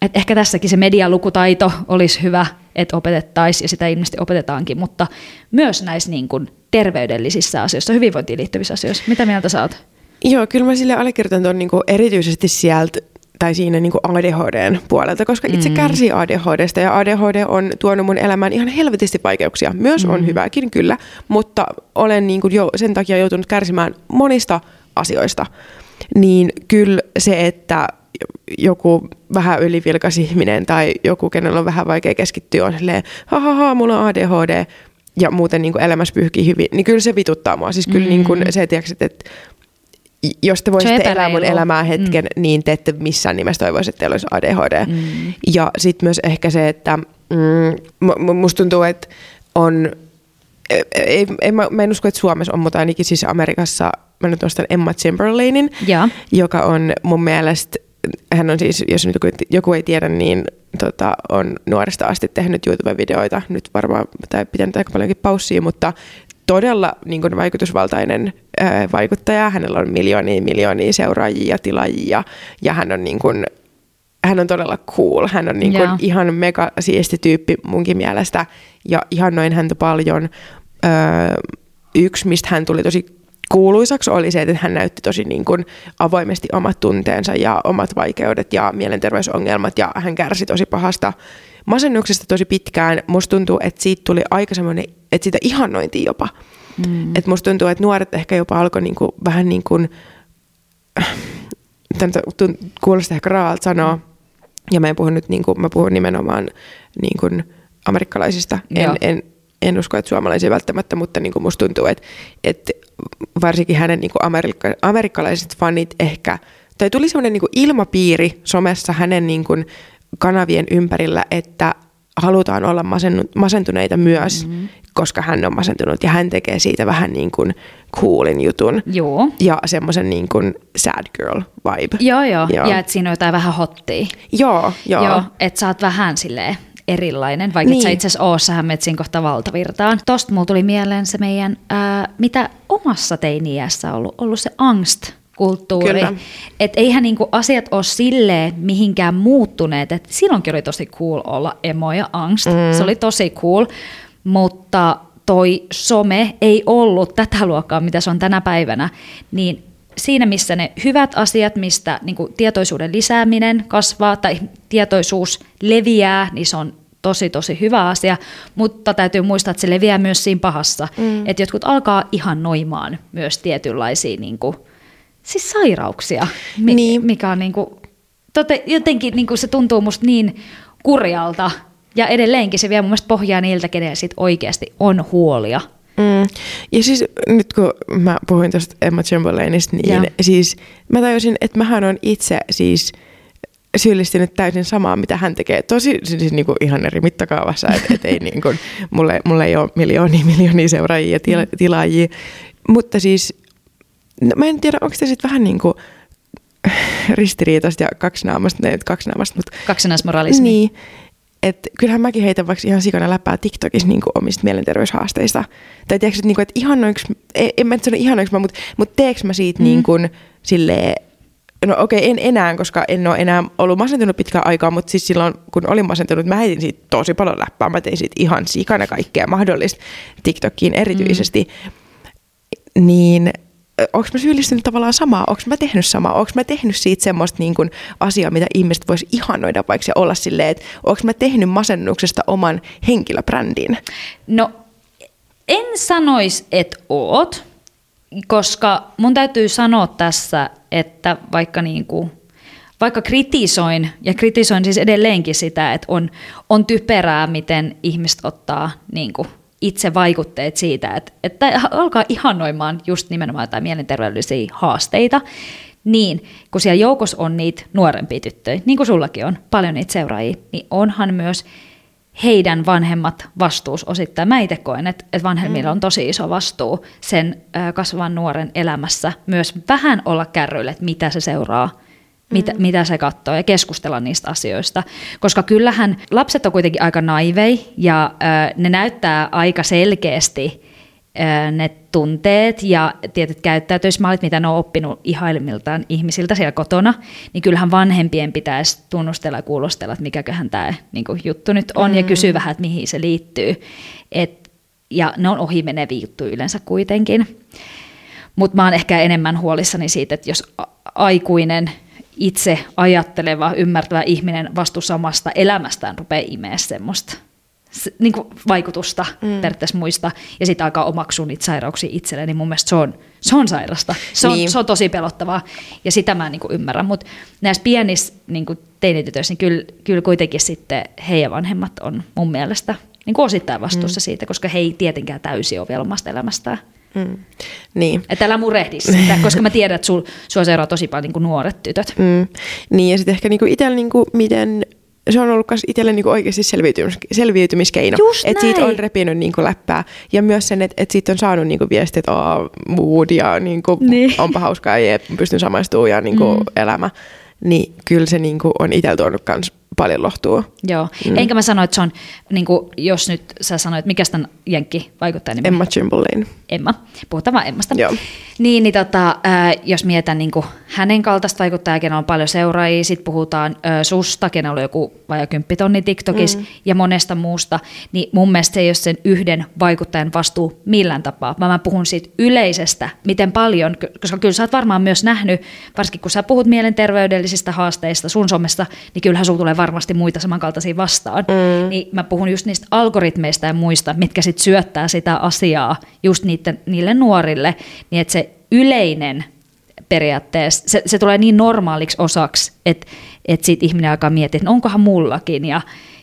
et ehkä tässäkin se medialukutaito olisi hyvä, että opetettaisiin, ja sitä ilmeisesti opetetaankin, mutta myös näissä niin kuin terveydellisissä asioissa, hyvinvointiin liittyvissä asioissa. Mitä mieltä saat? Joo, kyllä mä sille allekirjoitan tuon niin erityisesti sieltä tai siinä niin ADHDn puolelta, koska itse mm. kärsii ADHDsta ja ADHD on tuonut mun elämään ihan helvetisti vaikeuksia. Myös mm. on hyvääkin kyllä, mutta olen niin kuin jo sen takia joutunut kärsimään monista asioista. Niin kyllä se, että joku vähän ylivilkas ihminen tai joku, kenellä on vähän vaikea keskittyä, on silleen, ha, ha, ha mulla on ADHD, ja muuten niin kuin elämässä pyyhkii hyvin, niin kyllä se vituttaa mua. Siis kyllä mm. niin kuin se, tiedätkö, että jos te voisitte elää mun elämää mm. hetken, mm. niin te ette missään nimessä toivoisi, että teillä olisi ADHD. Mm. Ja sitten myös ehkä se, että mm, musta tuntuu, että on, ei, ei, ei, mä, mä en usko, että Suomessa on, mutta ainakin siis Amerikassa mä nyt ostan Emma Chamberlainin, ja. joka on mun mielestä hän on siis, jos nyt joku, joku ei tiedä, niin tota, on nuoresta asti tehnyt YouTube-videoita, nyt varmaan, tai pitänyt aika paljonkin paussia, mutta todella niin kuin vaikutusvaltainen ää, vaikuttaja. Hänellä on miljoonia miljoonia seuraajia ja tilaajia, ja hän on niin kuin, hän on todella cool. Hän on niin kuin ihan mega siisti tyyppi munkin mielestä, ja ihan noin häntä paljon. Öö, yksi, mistä hän tuli tosi kuuluisaksi oli se, että hän näytti tosi niin kuin avoimesti omat tunteensa ja omat vaikeudet ja mielenterveysongelmat ja hän kärsi tosi pahasta masennuksesta tosi pitkään. Musta tuntuu, että siitä tuli aika semmoinen, että sitä ihannointiin jopa. Mm. Että musta tuntuu, että nuoret ehkä jopa alkoi niinku, vähän niin kuin, kuulostaa ehkä raalta sanoa, ja mä en puhu nyt, niin kuin, mä puhun nimenomaan niin kuin amerikkalaisista, en, en, en usko, että suomalaisia välttämättä, mutta niin kuin musta tuntuu, että, että varsinkin hänen niin kuin amerikka, amerikkalaiset fanit ehkä, tai tuli sellainen niin ilmapiiri somessa hänen niin kuin kanavien ympärillä, että halutaan olla masentuneita myös, mm-hmm. koska hän on masentunut ja hän tekee siitä vähän niin kuin coolin jutun. Joo. Ja semmoisen niin kuin sad girl vibe. Joo, joo. joo. Ja että siinä on jotain vähän hottia. Joo, joo. joo että sä oot vähän silleen erilainen, vaikka niin. et sä itse asiassa oo, sähän metsin kohta valtavirtaan. Tosta mulla tuli mieleen se meidän, ää, mitä omassa teiniässä on ollut, ollut se angst kulttuuri. Että eihän niinku asiat ole silleen mihinkään muuttuneet. Et silloinkin oli tosi cool olla emo ja angst. Mm. Se oli tosi cool. Mutta toi some ei ollut tätä luokkaa, mitä se on tänä päivänä. Niin siinä, missä ne hyvät asiat, mistä niin kuin tietoisuuden lisääminen kasvaa tai tietoisuus leviää, niin se on tosi tosi hyvä asia, mutta täytyy muistaa, että se leviää myös siinä pahassa, mm. että jotkut alkaa ihan noimaan myös tietynlaisia niin kuin, siis sairauksia, mi- niin. mikä on niin kuin, tote, jotenkin niin kuin se tuntuu musta niin kurjalta, ja edelleenkin se vie mun mielestä pohjaa niiltä, kenellä sit oikeasti on huolia. Mm. Ja siis nyt kun mä puhuin tuosta Emma Chamberlainista, niin ja. siis mä tajusin, että mähän on itse siis syyllistynyt täysin samaan, mitä hän tekee. Tosi siis niin kuin ihan eri mittakaavassa, että et ei niin kuin, mulle, mulle ei ole miljoonia miljoonia seuraajia ja tila, mm. tilaajia. Mutta siis no, mä en tiedä, onko se sitten vähän niin kuin ristiriitaista ja kaksinaamasta, ne kaksinaamasta, mutta... Kaksinaismoralismi. Niin, että kyllähän mäkin heitän vaikka ihan sikana läppää TikTokissa niin omista mielenterveyshaasteista. Tai tiedätkö, että, niin kuin, että ihanoinko, en mä nyt sano ihanoinko mä, mutta, mutta teekö mä siitä mm. niin kuin, silleen, no okei, okay, en enää, koska en ole enää ollut masentunut pitkään aikaa, mutta siis silloin, kun olin masentunut, mä heitin siitä tosi paljon läppää. Mä tein siitä ihan sikana kaikkea mahdollista, TikTokiin erityisesti. Mm. Niin onko mä syyllistynyt tavallaan samaa, onko mä tehnyt samaa, onko mä tehnyt siitä semmoista niin kuin asiaa, mitä ihmiset vois ihanoida vaikka ja olla silleen, että onko mä tehnyt masennuksesta oman henkilöbrändin? No en sanoisi, että oot, koska mun täytyy sanoa tässä, että vaikka niin kuin vaikka kritisoin, ja kritisoin siis edelleenkin sitä, että on, on typerää, miten ihmiset ottaa niin kuin itse vaikutteet siitä, että, että alkaa ihannoimaan just nimenomaan jotain mielenterveydellisiä haasteita, niin kun siellä joukossa on niitä nuorempia tyttöjä, niin kuin sullakin on paljon niitä seuraajia, niin onhan myös heidän vanhemmat vastuus osittain. Mä itse koen, että, että vanhemmilla on tosi iso vastuu sen kasvavan nuoren elämässä myös vähän olla kärryillä, että mitä se seuraa mitä, mm. mitä se katsoo ja keskustella niistä asioista. Koska kyllähän lapset on kuitenkin aika naivei ja ö, ne näyttää aika selkeästi ö, ne tunteet ja tietyt käyttäytymismallit, mitä ne on oppinut ihailmiltaan ihmisiltä siellä kotona, niin kyllähän vanhempien pitäisi tunnustella ja kuulostella, että mikäköhän tämä niin juttu nyt on mm. ja kysyä vähän, että mihin se liittyy. Et, ja ne on ohimeneviä juttuja yleensä kuitenkin. Mutta mä oon ehkä enemmän huolissani siitä, että jos aikuinen – itse ajatteleva, ymmärtävä ihminen vastuussa omasta elämästään rupeaa imeä semmoista niin kuin vaikutusta mm. periaatteessa muista, ja sitten alkaa omaksua niitä sairauksia itselleen, niin mun mielestä se on, se on sairasta. Se on, niin. se on tosi pelottavaa, ja sitä mä niin kuin ymmärrä. Mutta näissä pienissä niin kuin teinitytöissä, niin kyllä, kyllä kuitenkin sitten heidän vanhemmat on mun mielestä niin kuin osittain vastuussa mm. siitä, koska he ei tietenkään täysin ole vielä omasta elämästään. Mm. Niin. Että älä murehdi sitä, koska mä tiedän, että sul, sua seuraa tosi paljon niin nuoret tytöt. Mm. Niin, ja sitten ehkä niin itsellä, niin kuin, miten se on ollut itselle niin oikeasti selviytymis, selviytymiskeino. Että siitä on repinyt niin kuin läppää. Ja myös sen, että, että siitä on saanut niin kuin viestit, että oh, mood ja niin kuin, niin. onpa hauskaa ja pystyn samaistumaan ja niin kuin, mm. elämä. Niin kyllä se niin kuin, on itsellä tuonut myös paljon lohtua. Joo, mm. enkä mä sano, että se on, niin kuin, jos nyt sä sanoit, mikä tämän Jenkki vaikuttaa nimen? Emma Chamberlain. Emma, puhutaan vaan Emmasta. Joo. Niin, niin tota, ää, jos mietän niin hänen kaltaista vaikuttajaa, kenellä on paljon seuraajia, sitten puhutaan ää, susta, kenellä on joku vajaa kymppitonni TikTokissa mm. ja monesta muusta, niin mun mielestä se ei ole sen yhden vaikuttajan vastuu millään tapaa, vaan mä puhun siitä yleisestä, miten paljon, koska kyllä sä oot varmaan myös nähnyt, varsinkin kun sä puhut mielenterveydellisistä haasteista sun somessa, niin kyllähän sulla tulee varmasti muita samankaltaisia vastaan. Mm. Niin mä puhun just niistä algoritmeista ja muista, mitkä sitten syöttää sitä asiaa just niiden, niille nuorille, niin että se yleinen periaatteessa, se, se tulee niin normaaliksi osaksi, että, että sitten ihminen alkaa miettiä, että no onkohan mullakin, ja,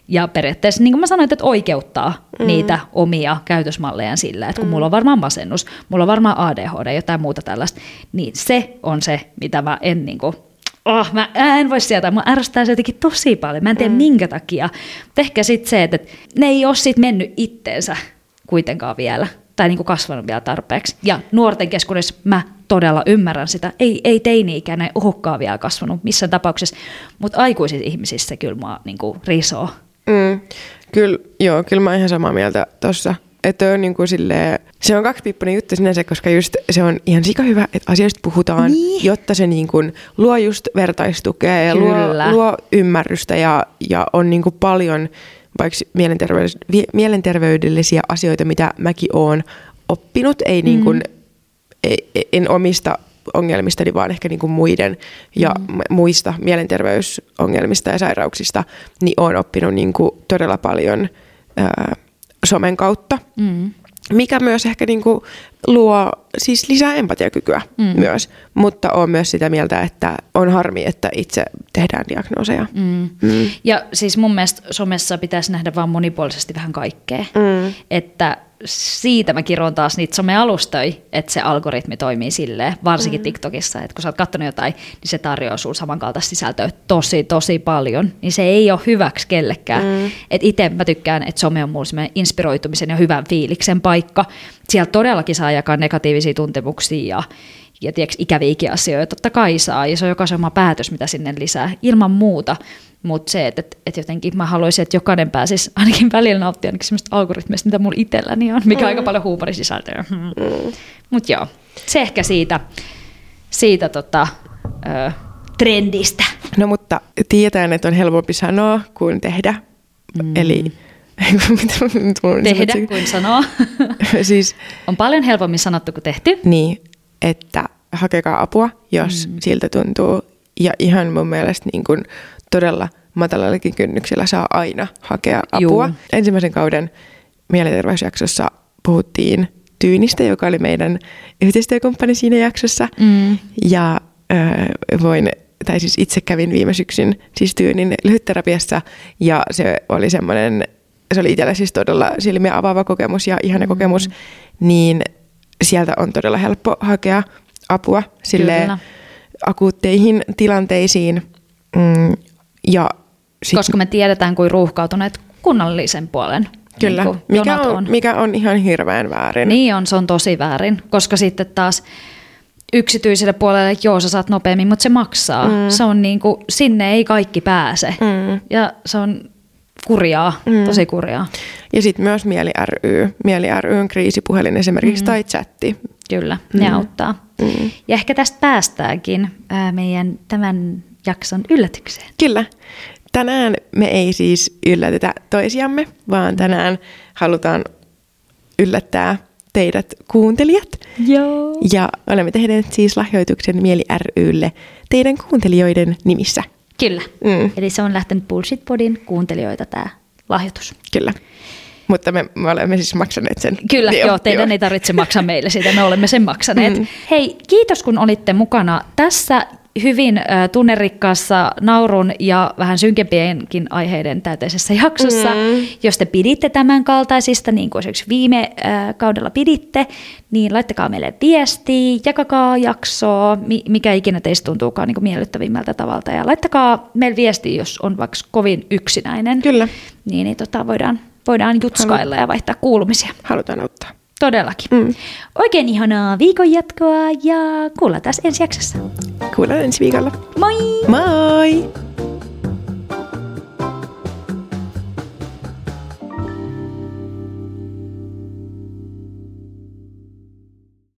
ja periaatteessa, niin kuin mä sanoin, että oikeuttaa mm. niitä omia käytösmalleja sillä, että kun mm. mulla on varmaan masennus, mulla on varmaan ADHD, jotain muuta tällaista, niin se on se, mitä mä en niin kuin, oh, mä en voi sieltä, mä ärsyttää se jotenkin tosi paljon, mä en tiedä mm. minkä takia, mutta ehkä sitten se, että ne ei ole sitten mennyt itteensä kuitenkaan vielä, tai niin kuin kasvanut vielä tarpeeksi. Ja nuorten keskuudessa mä todella ymmärrän sitä. Ei, ei teini-ikäinen uhkaa vielä kasvanut missään tapauksessa, mutta aikuisissa ihmisissä kyllä mä niin kuin risoo. Mm, kyllä, joo, kyllä mä oon ihan samaa mieltä tuossa. Että on niin kuin silleen, se on kaksipiippunen juttu sinänsä, koska just se on ihan sika hyvä, että asioista puhutaan, niin. jotta se niin kuin luo just vertaistukea ja luo, luo ymmärrystä ja, ja on niin kuin paljon vaikka mielenterveys, mielenterveydellisiä asioita, mitä mäkin oon oppinut, ei niin kuin, mm. en omista ongelmistani, vaan ehkä niin kuin muiden ja mm. muista mielenterveysongelmista ja sairauksista, niin olen oppinut niin kuin todella paljon ää, somen kautta. Mm. Mikä myös ehkä niin kuin luo siis lisää empatiakykyä mm. myös, mutta on myös sitä mieltä, että on harmi, että itse tehdään diagnooseja. Mm. Mm. Ja siis mun mielestä somessa pitäisi nähdä vaan monipuolisesti vähän kaikkea. Mm. Että siitä mä kiroon taas niitä somealustoja, että se algoritmi toimii silleen, varsinkin mm. TikTokissa, että kun sä oot katsonut jotain, niin se tarjoaa sulle samankaltaista sisältöä tosi, tosi paljon, niin se ei ole hyväksi kellekään. Mm. Että itse mä tykkään, että some on mulle inspiroitumisen ja hyvän fiiliksen paikka. Sieltä todellakin saa jakaa negatiivisia tuntemuksia ja, ja tiedätkö, ikäviäkin asioita, totta kai saa, ja se on jokaisen oma päätös, mitä sinne lisää, ilman muuta. Mutta se, että et, et jotenkin mä haluaisin, että jokainen pääsisi ainakin välillä nauttia semmoista algoritmista, mitä mulla itselläni on, mikä mm. on aika paljon huumorisisältöä. Mm. mm. Mutta joo, se ehkä siitä, siitä tota, ö, trendistä. No mutta tietään, että on helpompi sanoa kuin tehdä. Mm. Eli tehdä kuin sanoa. siis, on paljon helpommin sanottu kuin tehty. Niin, että hakekaa apua, jos mm. siltä tuntuu. Ja ihan mun mielestä niin kuin todella matalallakin kynnyksellä saa aina hakea apua. Juu. Ensimmäisen kauden mielenterveysjaksossa puhuttiin Tyynistä, joka oli meidän yhteistyökumppani siinä jaksossa. Mm. Ja äh, voin, tai siis itse kävin viime syksyn siis Tyynin lyhytterapiassa ja se oli semmoinen, se oli itselle siis todella silmiä avaava kokemus ja ihana mm. kokemus, niin sieltä on todella helppo hakea apua sille akuutteihin tilanteisiin. Mm, ja sit... Koska me tiedetään, kuin ruuhkautuneet kunnallisen puolen Kyllä, niin mikä, on, on. mikä on ihan hirveän väärin. Niin on, se on tosi väärin, koska sitten taas yksityiselle puolelle, joo sä saat nopeammin, mutta se maksaa. Mm. Se on niin kuin, sinne ei kaikki pääse mm. ja se on kurjaa, mm. tosi kurjaa. Ja sitten myös Mieli ry, Mieli ryn kriisipuhelin esimerkiksi mm. tai chatti. Kyllä, ne mm. auttaa. Mm. Ja ehkä tästä päästäänkin ää, meidän tämän jakson yllätykseen. Kyllä. Tänään me ei siis yllätetä toisiamme, vaan tänään halutaan yllättää teidät kuuntelijat. Joo. Ja olemme tehneet siis lahjoituksen Mieli rylle teidän kuuntelijoiden nimissä. Kyllä. Mm. Eli se on lähtenyt Bullshit Podin kuuntelijoita tämä lahjoitus. Kyllä. Mutta me, me olemme siis maksaneet sen. Kyllä, joo, joo teidän joo. ei tarvitse maksaa meille siitä, me olemme sen maksaneet. Mm. Hei, kiitos kun olitte mukana tässä hyvin äh, tunnerikkaassa naurun ja vähän synkempienkin aiheiden täyteisessä jaksossa. Mm. Jos te piditte tämän kaltaisista, niin kuin esimerkiksi viime äh, kaudella piditte, niin laittakaa meille viestiä, jakakaa jaksoa, mikä ikinä teistä tuntuukaan niin kuin miellyttävimmältä tavalta. Ja laittakaa meille viestiä, jos on vaikka kovin yksinäinen. Kyllä. Niin, niin tota, voidaan, voidaan jutskailla Halu- ja vaihtaa kuulumisia. Halutaan auttaa. Todellakin. Mm. Oikein ihanaa viikon jatkoa ja kuullaan taas ensi jaksossa. Kuullaan ensi viikolla. Moi! Moi!